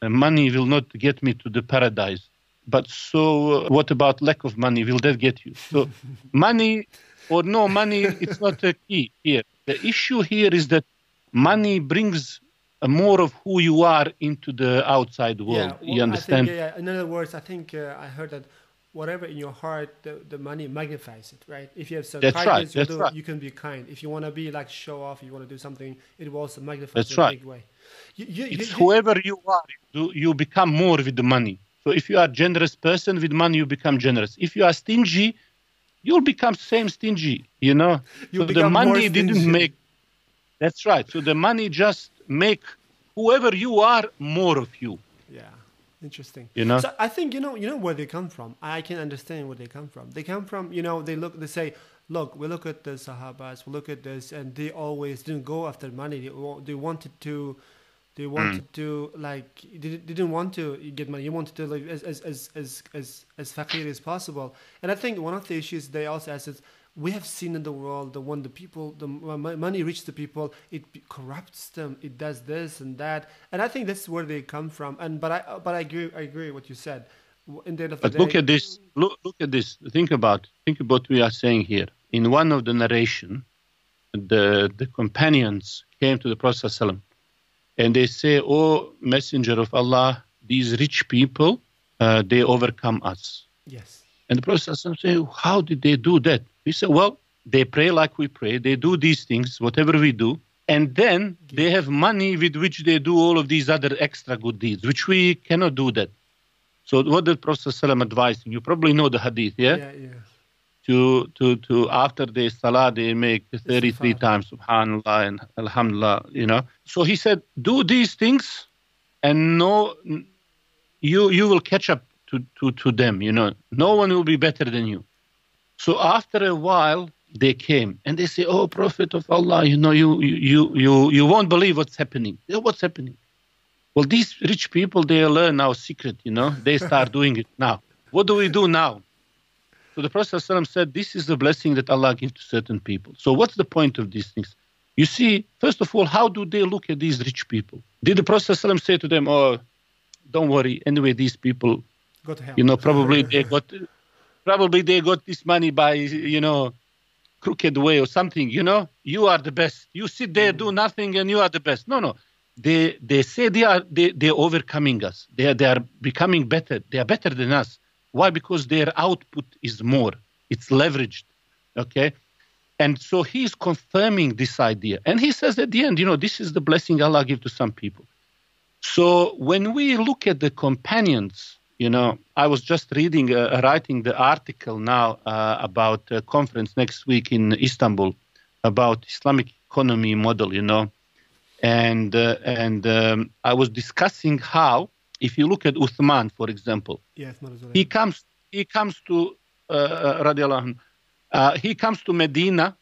uh, money will not get me to the paradise. But so, uh, what about lack of money? Will that get you? So, money or no money, it's not a key here. The issue here is that money brings uh, more of who you are into the outside world. Yeah. well, you understand? I think, yeah, yeah. In other words, I think uh, I heard that whatever in your heart, the, the money magnifies it, right? If you have some right, kindness, you'll that's do- right. you can be kind. If you want to be like show off, you want to do something, it will also magnify That's in a right. big way. You, you, you, it's you- whoever you are, you, you become more with the money. So if you are a generous person with money, you become generous. If you are stingy, you'll become same stingy. You know, You'll so the money didn't make. That's right. So the money just make whoever you are more of you. Interesting. You know? so I think you know you know where they come from. I can understand where they come from. They come from you know they look they say look we look at the Sahabas we look at this and they always didn't go after money. They they wanted to. They hmm. wanted to like they di- didn't want to get money. You wanted to live as as as as as, as faqir as possible. And I think one of the issues they also asked is we have seen in the world the when the people the money reaches the people it corrupts them it does this and that. And i think that's where they come from. And but i but i agree i agree with what you said. In the end of the but day, look at this look, look at this. Think about think about what we are saying here. In one of the narration the the companions came to the prophet and they say oh messenger of allah these rich people uh, they overcome us. Yes. And the prophet say how did they do that we say, well, they pray like we pray, they do these things, whatever we do, and then they have money with which they do all of these other extra good deeds, which we cannot do that. So what did Prophet ﷺ advise? You probably know the hadith, yeah? Yeah, yeah. To, to, to after the salah, they make 33 times subhanallah and alhamdulillah, you know. So he said, do these things and no, you, you will catch up to, to, to them, you know. No one will be better than you. So after a while, they came and they say, "Oh, Prophet of Allah, you know, you you you you won't believe what's happening. What's happening? Well, these rich people they learn our secret. You know, they start doing it now. What do we do now?" So the Prophet ﷺ said, "This is the blessing that Allah gives to certain people." So what's the point of these things? You see, first of all, how do they look at these rich people? Did the Prophet ﷺ say to them, "Oh, don't worry. Anyway, these people, you know, probably they got." Probably they got this money by you know crooked way or something you know? You are the best. You sit there do mm. nothing and you are the best. No no. They they say they are they they're overcoming us. They are, they are becoming better. They are better than us. Why? Because their output is more. It's leveraged okay? And so he's confirming this idea. And he says at the end you know this is the blessing allah give to some people. So when we look at the companions you know, I was just reading, uh, writing the article now uh, about a conference next week in Istanbul about Islamic economy model, you know, and uh, and um, I was discussing how, if you look at Uthman, for example, yes, he comes he comes to uh, uh, uh, he comes to Medina,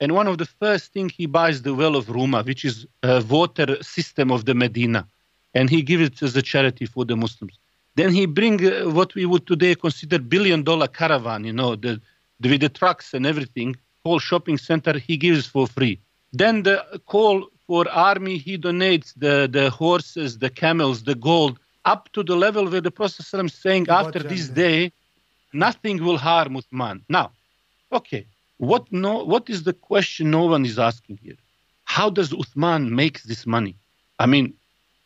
and one of the first thing he buys the well of Ruma, which is a water system of the Medina, and he gives it as a charity for the Muslims. Then he bring uh, what we would today consider billion dollar caravan, you know, the, the, with the trucks and everything, whole shopping center he gives for free. Then the call for army, he donates the, the horses, the camels, the gold, up to the level where the Prophet is saying after this day, nothing will harm Uthman. Now, okay, what no what is the question no one is asking here? How does Uthman make this money? I mean,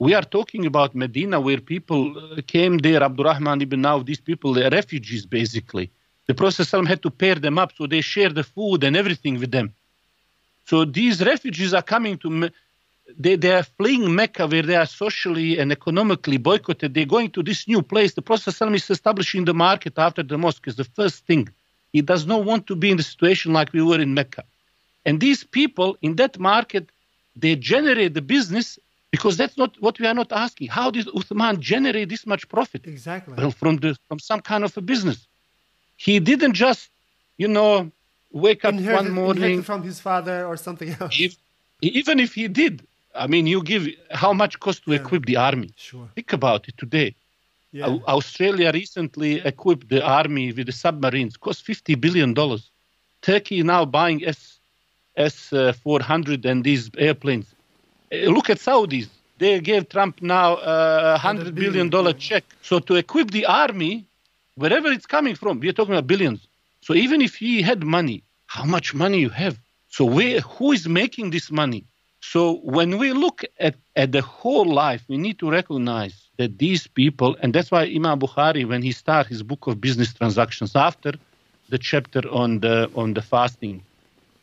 we are talking about Medina, where people uh, came there, Abdurrahman ibn Auf, these people, they're refugees basically. The Prophet had to pair them up, so they share the food and everything with them. So these refugees are coming to, they, they are fleeing Mecca where they are socially and economically boycotted. They're going to this new place. The Prophet is establishing the market after the mosque is the first thing. He does not want to be in the situation like we were in Mecca. And these people in that market, they generate the business because that's not what we are not asking. How did Uthman generate this much profit? Exactly. Well, from the from some kind of a business. He didn't just, you know, wake up inherited, one morning from his father or something else. If, even if he did, I mean, you give how much cost to yeah. equip the army? Sure. Think about it today. Yeah. Australia recently equipped the army with the submarines, cost fifty billion dollars. Turkey now buying S S uh, four hundred and these airplanes look at Saudis. They gave Trump now uh, a hundred billion dollar check. So to equip the army, wherever it's coming from, we're talking about billions. So even if he had money, how much money you have? So where, who is making this money? So when we look at, at the whole life, we need to recognize that these people, and that's why Imam Bukhari, when he started his book of business transactions after the chapter on the on the fasting,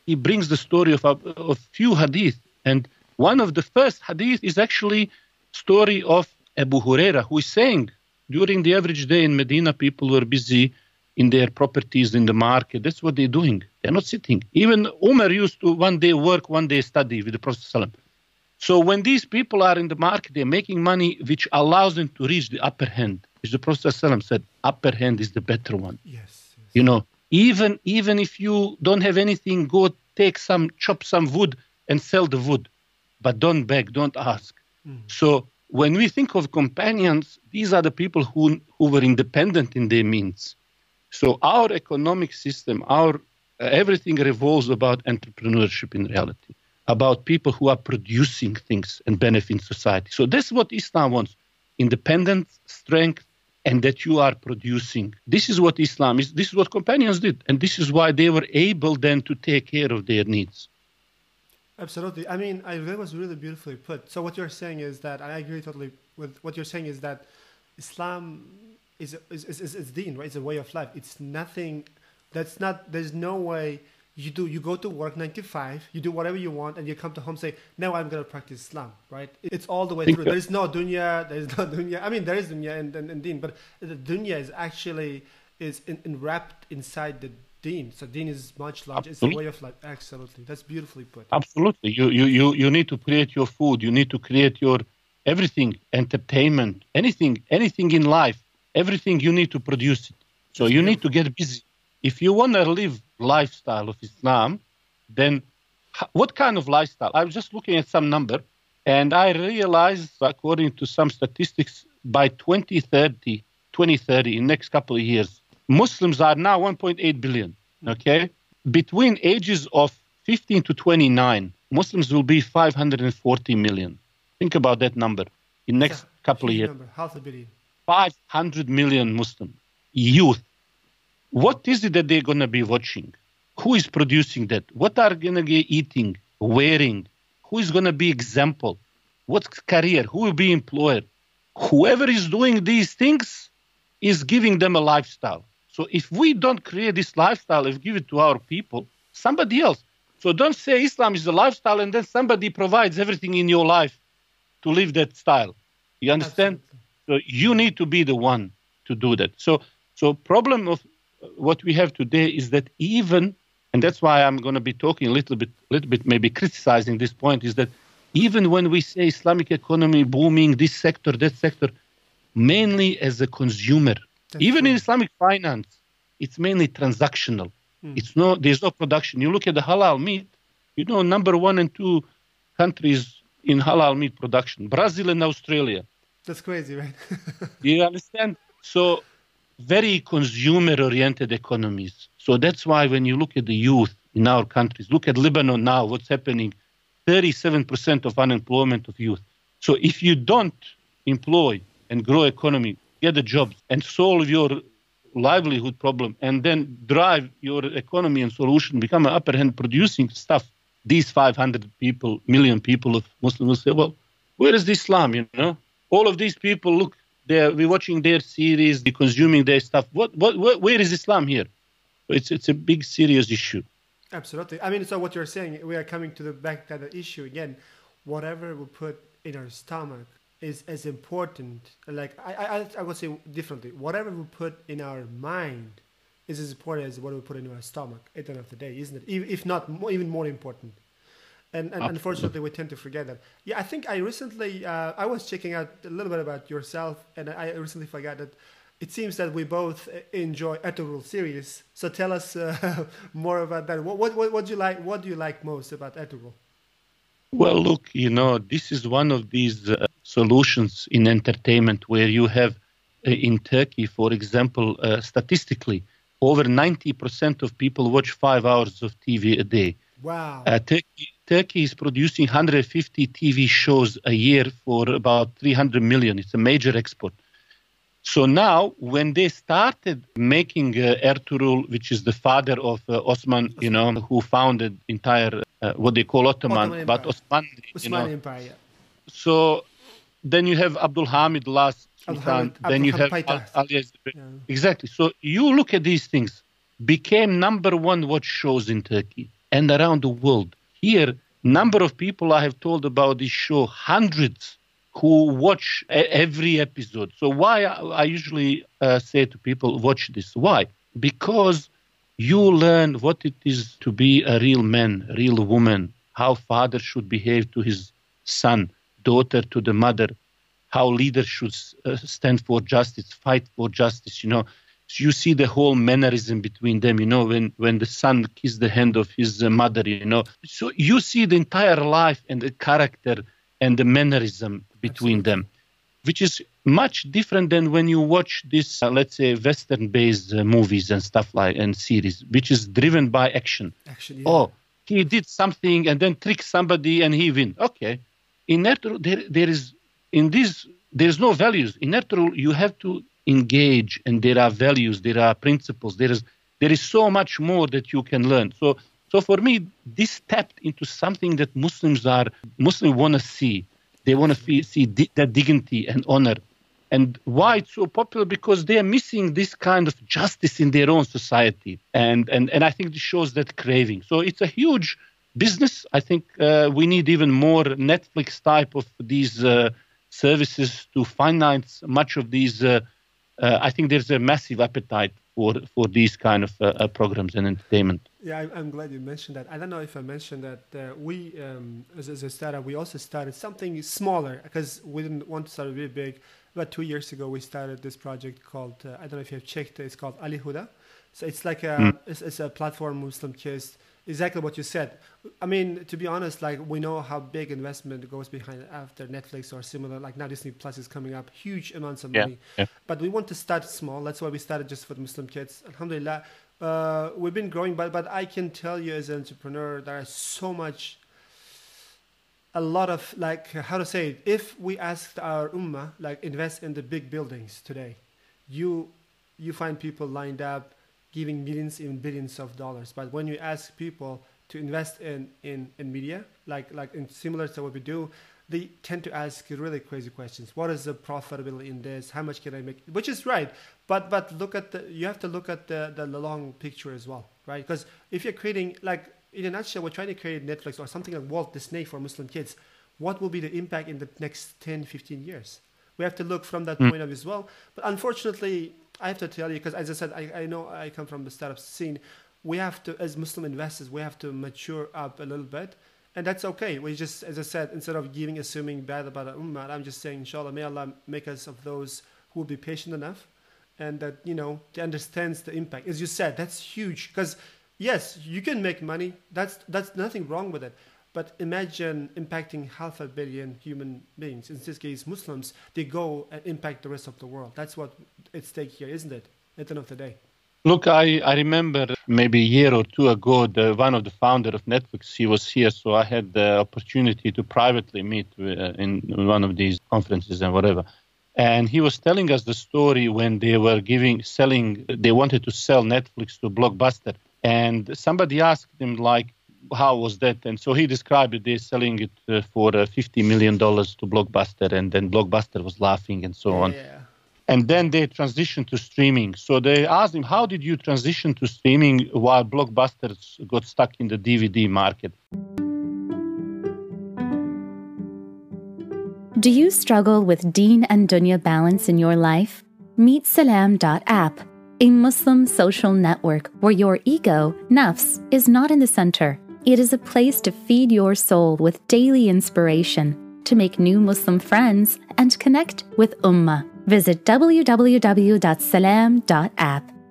he brings the story of a, of few hadith, and one of the first hadith is actually story of Abu Huraira, who is saying during the average day in Medina, people were busy in their properties in the market. That's what they're doing. They're not sitting. Even Umar used to one day work, one day study with the Prophet. So when these people are in the market, they're making money which allows them to reach the upper hand. Which the Prophet said, upper hand is the better one. Yes, yes. You know, even even if you don't have anything, go take some, chop some wood and sell the wood but don't beg, don't ask. Mm. So when we think of companions, these are the people who, who were independent in their means. So our economic system, our everything revolves about entrepreneurship in reality, about people who are producing things and benefiting society. So that's what Islam wants: independence, strength, and that you are producing. This is what Islam is. This is what companions did, and this is why they were able then to take care of their needs. Absolutely. I mean, I, that was really beautifully put. So what you're saying is that I agree totally with what you're saying is that Islam is is is, is, is deen, right? It's a way of life. It's nothing. That's not. There's no way you do. You go to work nine to five. You do whatever you want, and you come to home say, "Now I'm gonna practice Islam." Right? It's all the way through. There's no dunya. There's no dunya. I mean, there is dunya and and, and deen, but the dunya is actually is in, in wrapped inside the deen. So deen is much larger. Absolutely. It's a way of life. Absolutely. That's beautifully put. Absolutely. You, you, you, you need to create your food. You need to create your everything, entertainment, anything, anything in life, everything you need to produce it. So That's you beautiful. need to get busy. If you want to live lifestyle of Islam, then what kind of lifestyle? I was just looking at some number and I realized according to some statistics by 2030, 2030 in next couple of years, Muslims are now 1.8 billion. Hmm. Okay, between ages of 15 to 29, Muslims will be 540 million. Think about that number in next yeah, couple of years. Number, half a billion. 500 million Muslim youth. What is it that they're going to be watching? Who is producing that? What are going to be eating, wearing? Who is going to be example? What career? Who will be employer? Whoever is doing these things is giving them a lifestyle. So if we don't create this lifestyle and give it to our people, somebody else. So don't say Islam is a lifestyle and then somebody provides everything in your life to live that style. You understand? Absolutely. So you need to be the one to do that. So so problem of uh, what we have today is that even and that's why I'm going to be talking a little bit little bit maybe criticizing this point is that even when we say Islamic economy booming this sector that sector mainly as a consumer that's Even true. in Islamic finance, it's mainly transactional. Mm. It's no, there's no production. You look at the halal meat, you know, number one and two countries in halal meat production, Brazil and Australia. That's crazy, right? you understand? So very consumer-oriented economies. So that's why when you look at the youth in our countries, look at Lebanon now, what's happening, 37% of unemployment of youth. So if you don't employ and grow economy get a job and solve your livelihood problem and then drive your economy and solution, become an upper hand producing stuff, these 500 people, million people of Muslims will say, well, where is Islam, you know? All of these people, look, they're, we're watching their series, they're consuming their stuff. What, what, what, where is Islam here? It's, it's a big, serious issue. Absolutely. I mean, so what you're saying, we are coming to the back to the issue again. Whatever we put in our stomach is as important. Like I, I, I would say differently. Whatever we put in our mind is as important as what we put in our stomach at the end of the day, isn't it? If not more, even more important. And, and unfortunately, we tend to forget that. Yeah, I think I recently uh, I was checking out a little bit about yourself, and I recently forgot that it seems that we both enjoy Ertugrul series. So tell us uh, more about that. What, what what what do you like? What do you like most about Ertugrul? Well, look, you know, this is one of these uh, solutions in entertainment where you have uh, in Turkey, for example, uh, statistically, over 90% of people watch five hours of TV a day. Wow. Uh, Turkey, Turkey is producing 150 TV shows a year for about 300 million. It's a major export. So now, when they started making uh, Ertugrul, which is the father of uh, Osman, you know, who founded entire uh, what they call Ottoman, Ottoman but Osman, Osman you know. Empire. Yeah. So then you have Abdul Hamid last Sultan. Then you have Al- Ali yeah. Exactly. So you look at these things. Became number one watch shows in Turkey and around the world. Here, number of people I have told about this show, hundreds who watch every episode. So why I, I usually uh, say to people, watch this. Why? Because you learn what it is to be a real man, real woman, how father should behave to his son, daughter to the mother, how leaders should uh, stand for justice, fight for justice, you know. So you see the whole mannerism between them, you know, when, when the son kisses the hand of his uh, mother, you know. So you see the entire life and the character and the mannerism between Absolutely. them, which is much different than when you watch this, uh, let's say, Western-based uh, movies and stuff like and series, which is driven by action. Action. Yeah. Oh, he did something and then trick somebody and he win. Okay, in natural there there is in this there's no values in natural. You have to engage and there are values, there are principles, there is there is so much more that you can learn. So so for me, this tapped into something that Muslims are Muslims want to see. They want to see di- that dignity and honor. And why it's so popular? Because they are missing this kind of justice in their own society. And and and I think this shows that craving. So it's a huge business. I think uh, we need even more Netflix type of these uh, services to finance much of these. Uh, uh I think there's a massive appetite for for these kind of uh, uh, programs and entertainment. Yeah, I, am glad you mentioned that. I don't know if I mentioned that uh, we, um, as, as, a startup, we also started something smaller because we didn't want to start really big. About two years ago, we started this project called uh, I don't know if you have checked. It's called Ali Huda. So it's like a mm. it's, it's, a platform Muslim kids exactly what you said. I mean, to be honest, like we know how big investment goes behind after Netflix or similar. Like now Disney Plus is coming up, huge amounts of money. Yeah, yeah. But we want to start small. That's why we started just for the Muslim kids. Alhamdulillah, uh, we've been growing. But but I can tell you as an entrepreneur, there is so much. A lot of like how to say it. If we asked our ummah like invest in the big buildings today, you you find people lined up giving millions, even billions of dollars. But when you ask people to invest in, in, in media, like, like in similar to what we do, they tend to ask really crazy questions. What is the profitability in this? How much can I make? Which is right, but but look at the you have to look at the, the long picture as well, right? Because if you're creating like in a nutshell, we're trying to create Netflix or something like Walt Disney for Muslim kids. What will be the impact in the next 10, 15 years? We have to look from that mm. point of view as well. But unfortunately, I have to tell you because, as I said, I, I know I come from the startup scene. We have to, as Muslim investors, we have to mature up a little bit, and that's okay. We just, as I said, instead of giving, assuming bad about the ummah, I'm just saying, inshallah, may Allah make us of those who will be patient enough, and that you know, to understands the impact. As you said, that's huge because yes, you can make money. That's that's nothing wrong with it. But imagine impacting half a billion human beings. In this case, Muslims. They go and impact the rest of the world. That's what at stake here, isn't it? At the end of the day. Look, I, I remember maybe a year or two ago, the, one of the founder of Netflix, he was here, so I had the opportunity to privately meet uh, in one of these conferences and whatever. And he was telling us the story when they were giving, selling, they wanted to sell Netflix to Blockbuster. And somebody asked him, like, how was that? And so he described it. They're selling it uh, for uh, fifty million dollars to Blockbuster, and then Blockbuster was laughing and so on. Yeah. And then they transitioned to streaming. So they asked him, "How did you transition to streaming while Blockbusters got stuck in the DVD market?" Do you struggle with Deen and Dunya balance in your life? Meet Salam.app, a Muslim social network where your ego, nafs, is not in the center it is a place to feed your soul with daily inspiration, to make new Muslim friends, and connect with Ummah. Visit www.salam.app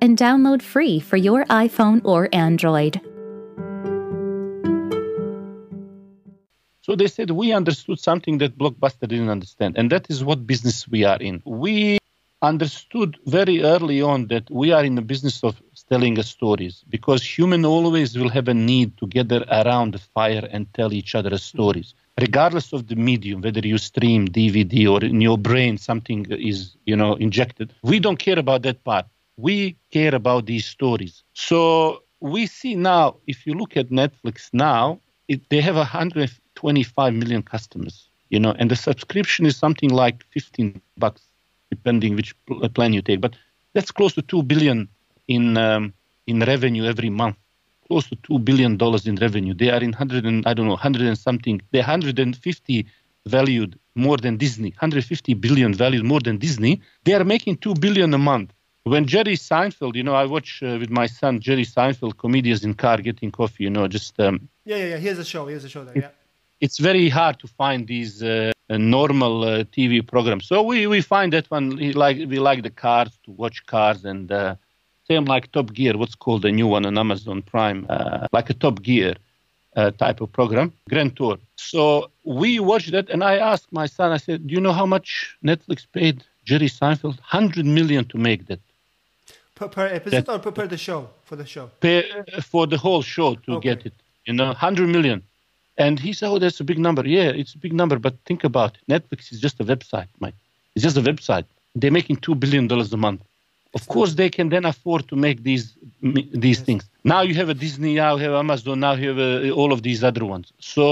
and download free for your iPhone or Android. So they said we understood something that Blockbuster didn't understand, and that is what business we are in. We understood very early on that we are in the business of telling stories because human always will have a need to gather around the fire and tell each other stories. Regardless of the medium whether you stream dvd or in your brain something is you know injected we don't care about that part. We care about these stories. So we see now if you look at netflix now it, they have 125 million customers you know and the subscription is something like 15 bucks depending which plan you take but that's close to 2 billion in um, in revenue every month, close to two billion dollars in revenue. They are in hundred and I don't know hundred and something. They're hundred and fifty valued more than Disney, 150 billion valued more than Disney. They are making two billion a month. When Jerry Seinfeld, you know, I watch uh, with my son Jerry Seinfeld comedians in car getting coffee. You know, just um, yeah, yeah, yeah. Here's a show. Here's a show there. Yeah. It's very hard to find these uh, uh, normal uh, TV programs. So we, we find that one like we like the cars to watch cars and uh, same like Top Gear, what's called a new one on Amazon Prime, uh, like a Top Gear uh, type of program, Grand Tour. So we watched that, and I asked my son, I said, Do you know how much Netflix paid Jerry Seinfeld, 100 million to make that. Per, per episode that, or per, per, the show? For the show? Per, for the whole show to okay. get it. You know, 100 million. And he said, oh, that's a big number. Yeah, it's a big number, but think about it. Netflix is just a website, Mike. It's just a website. They're making $2 billion a month. Of course, they can then afford to make these these things. Now you have a Disney, now you have Amazon, now you have uh, all of these other ones. So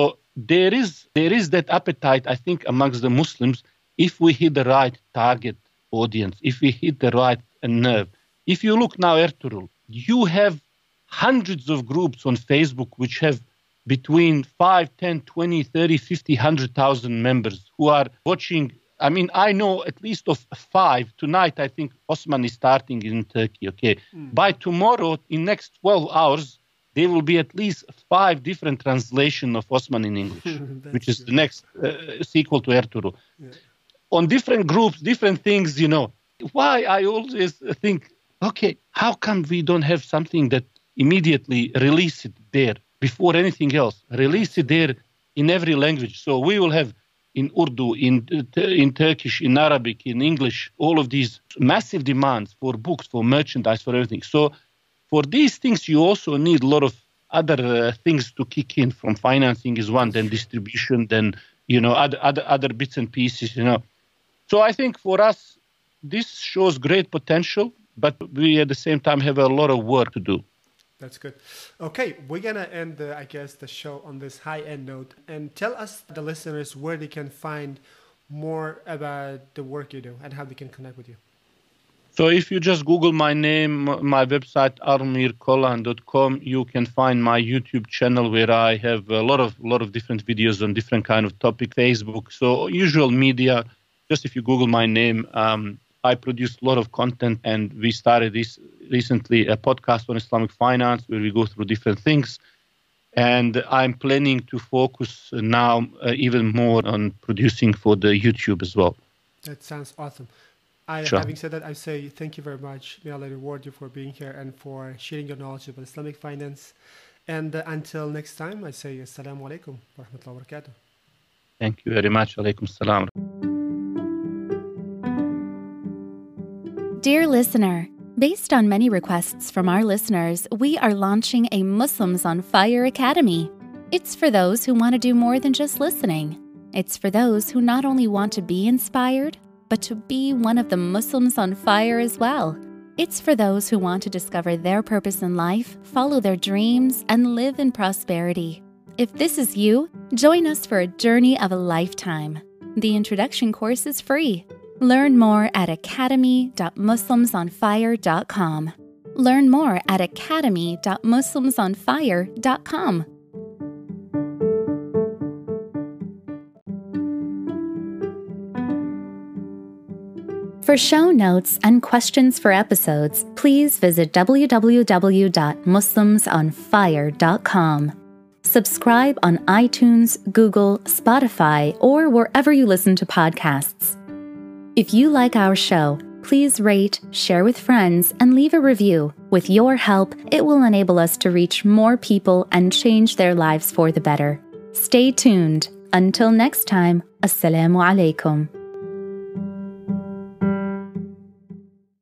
there is there is that appetite, I think, amongst the Muslims if we hit the right target audience, if we hit the right nerve. If you look now, Ertugrul, you have hundreds of groups on Facebook which have between 5, 10, 20, 30, 50, 100,000 members who are watching. I mean, I know at least of five. Tonight, I think Osman is starting in Turkey. Okay. Mm. By tomorrow, in next 12 hours, there will be at least five different translation of Osman in English, which is true. the next uh, sequel to Ertugrul. Yeah. On different groups, different things, you know. Why I always think, okay, how come we don't have something that immediately release it there before anything else? Release it there in every language. So we will have in Urdu, in in Turkish, in Arabic, in English, all of these massive demands for books, for merchandise, for everything. So for these things, you also need a lot of other uh, things to kick in. From financing is one, then distribution, then you know other other other bits and pieces. You know, so I think for us, this shows great potential, but we at the same time have a lot of work to do. That's good. Okay, we're gonna end, the, I guess, the show on this high-end note, and tell us, the listeners, where they can find more about the work you do and how they can connect with you. So if you just Google my name, my website almircolan.com, you can find my YouTube channel where I have a lot of lot of different videos on different kind of topic. Facebook, so usual media. Just if you Google my name, um, I produce a lot of content, and we started this recently a podcast on Islamic finance where we go through different things. And I'm planning to focus now uh, even more on producing for the YouTube as well. That sounds awesome. I, sure. Having said that, I say thank you very much. May Allah reward you for being here and for sharing your knowledge about Islamic finance. And uh, until next time, I say Assalamu alaikum wa rahmatullahi wa barakatuh. Thank you very much. Alaikum salam. Dear listener, based on many requests from our listeners, we are launching a Muslims on Fire Academy. It's for those who want to do more than just listening. It's for those who not only want to be inspired, but to be one of the Muslims on fire as well. It's for those who want to discover their purpose in life, follow their dreams, and live in prosperity. If this is you, join us for a journey of a lifetime. The introduction course is free. Learn more at academy.muslimsonfire.com. Learn more at academy.muslimsonfire.com. For show notes and questions for episodes, please visit www.muslimsonfire.com. Subscribe on iTunes, Google, Spotify, or wherever you listen to podcasts. If you like our show, please rate, share with friends, and leave a review. With your help, it will enable us to reach more people and change their lives for the better. Stay tuned. Until next time, Assalamu alaikum.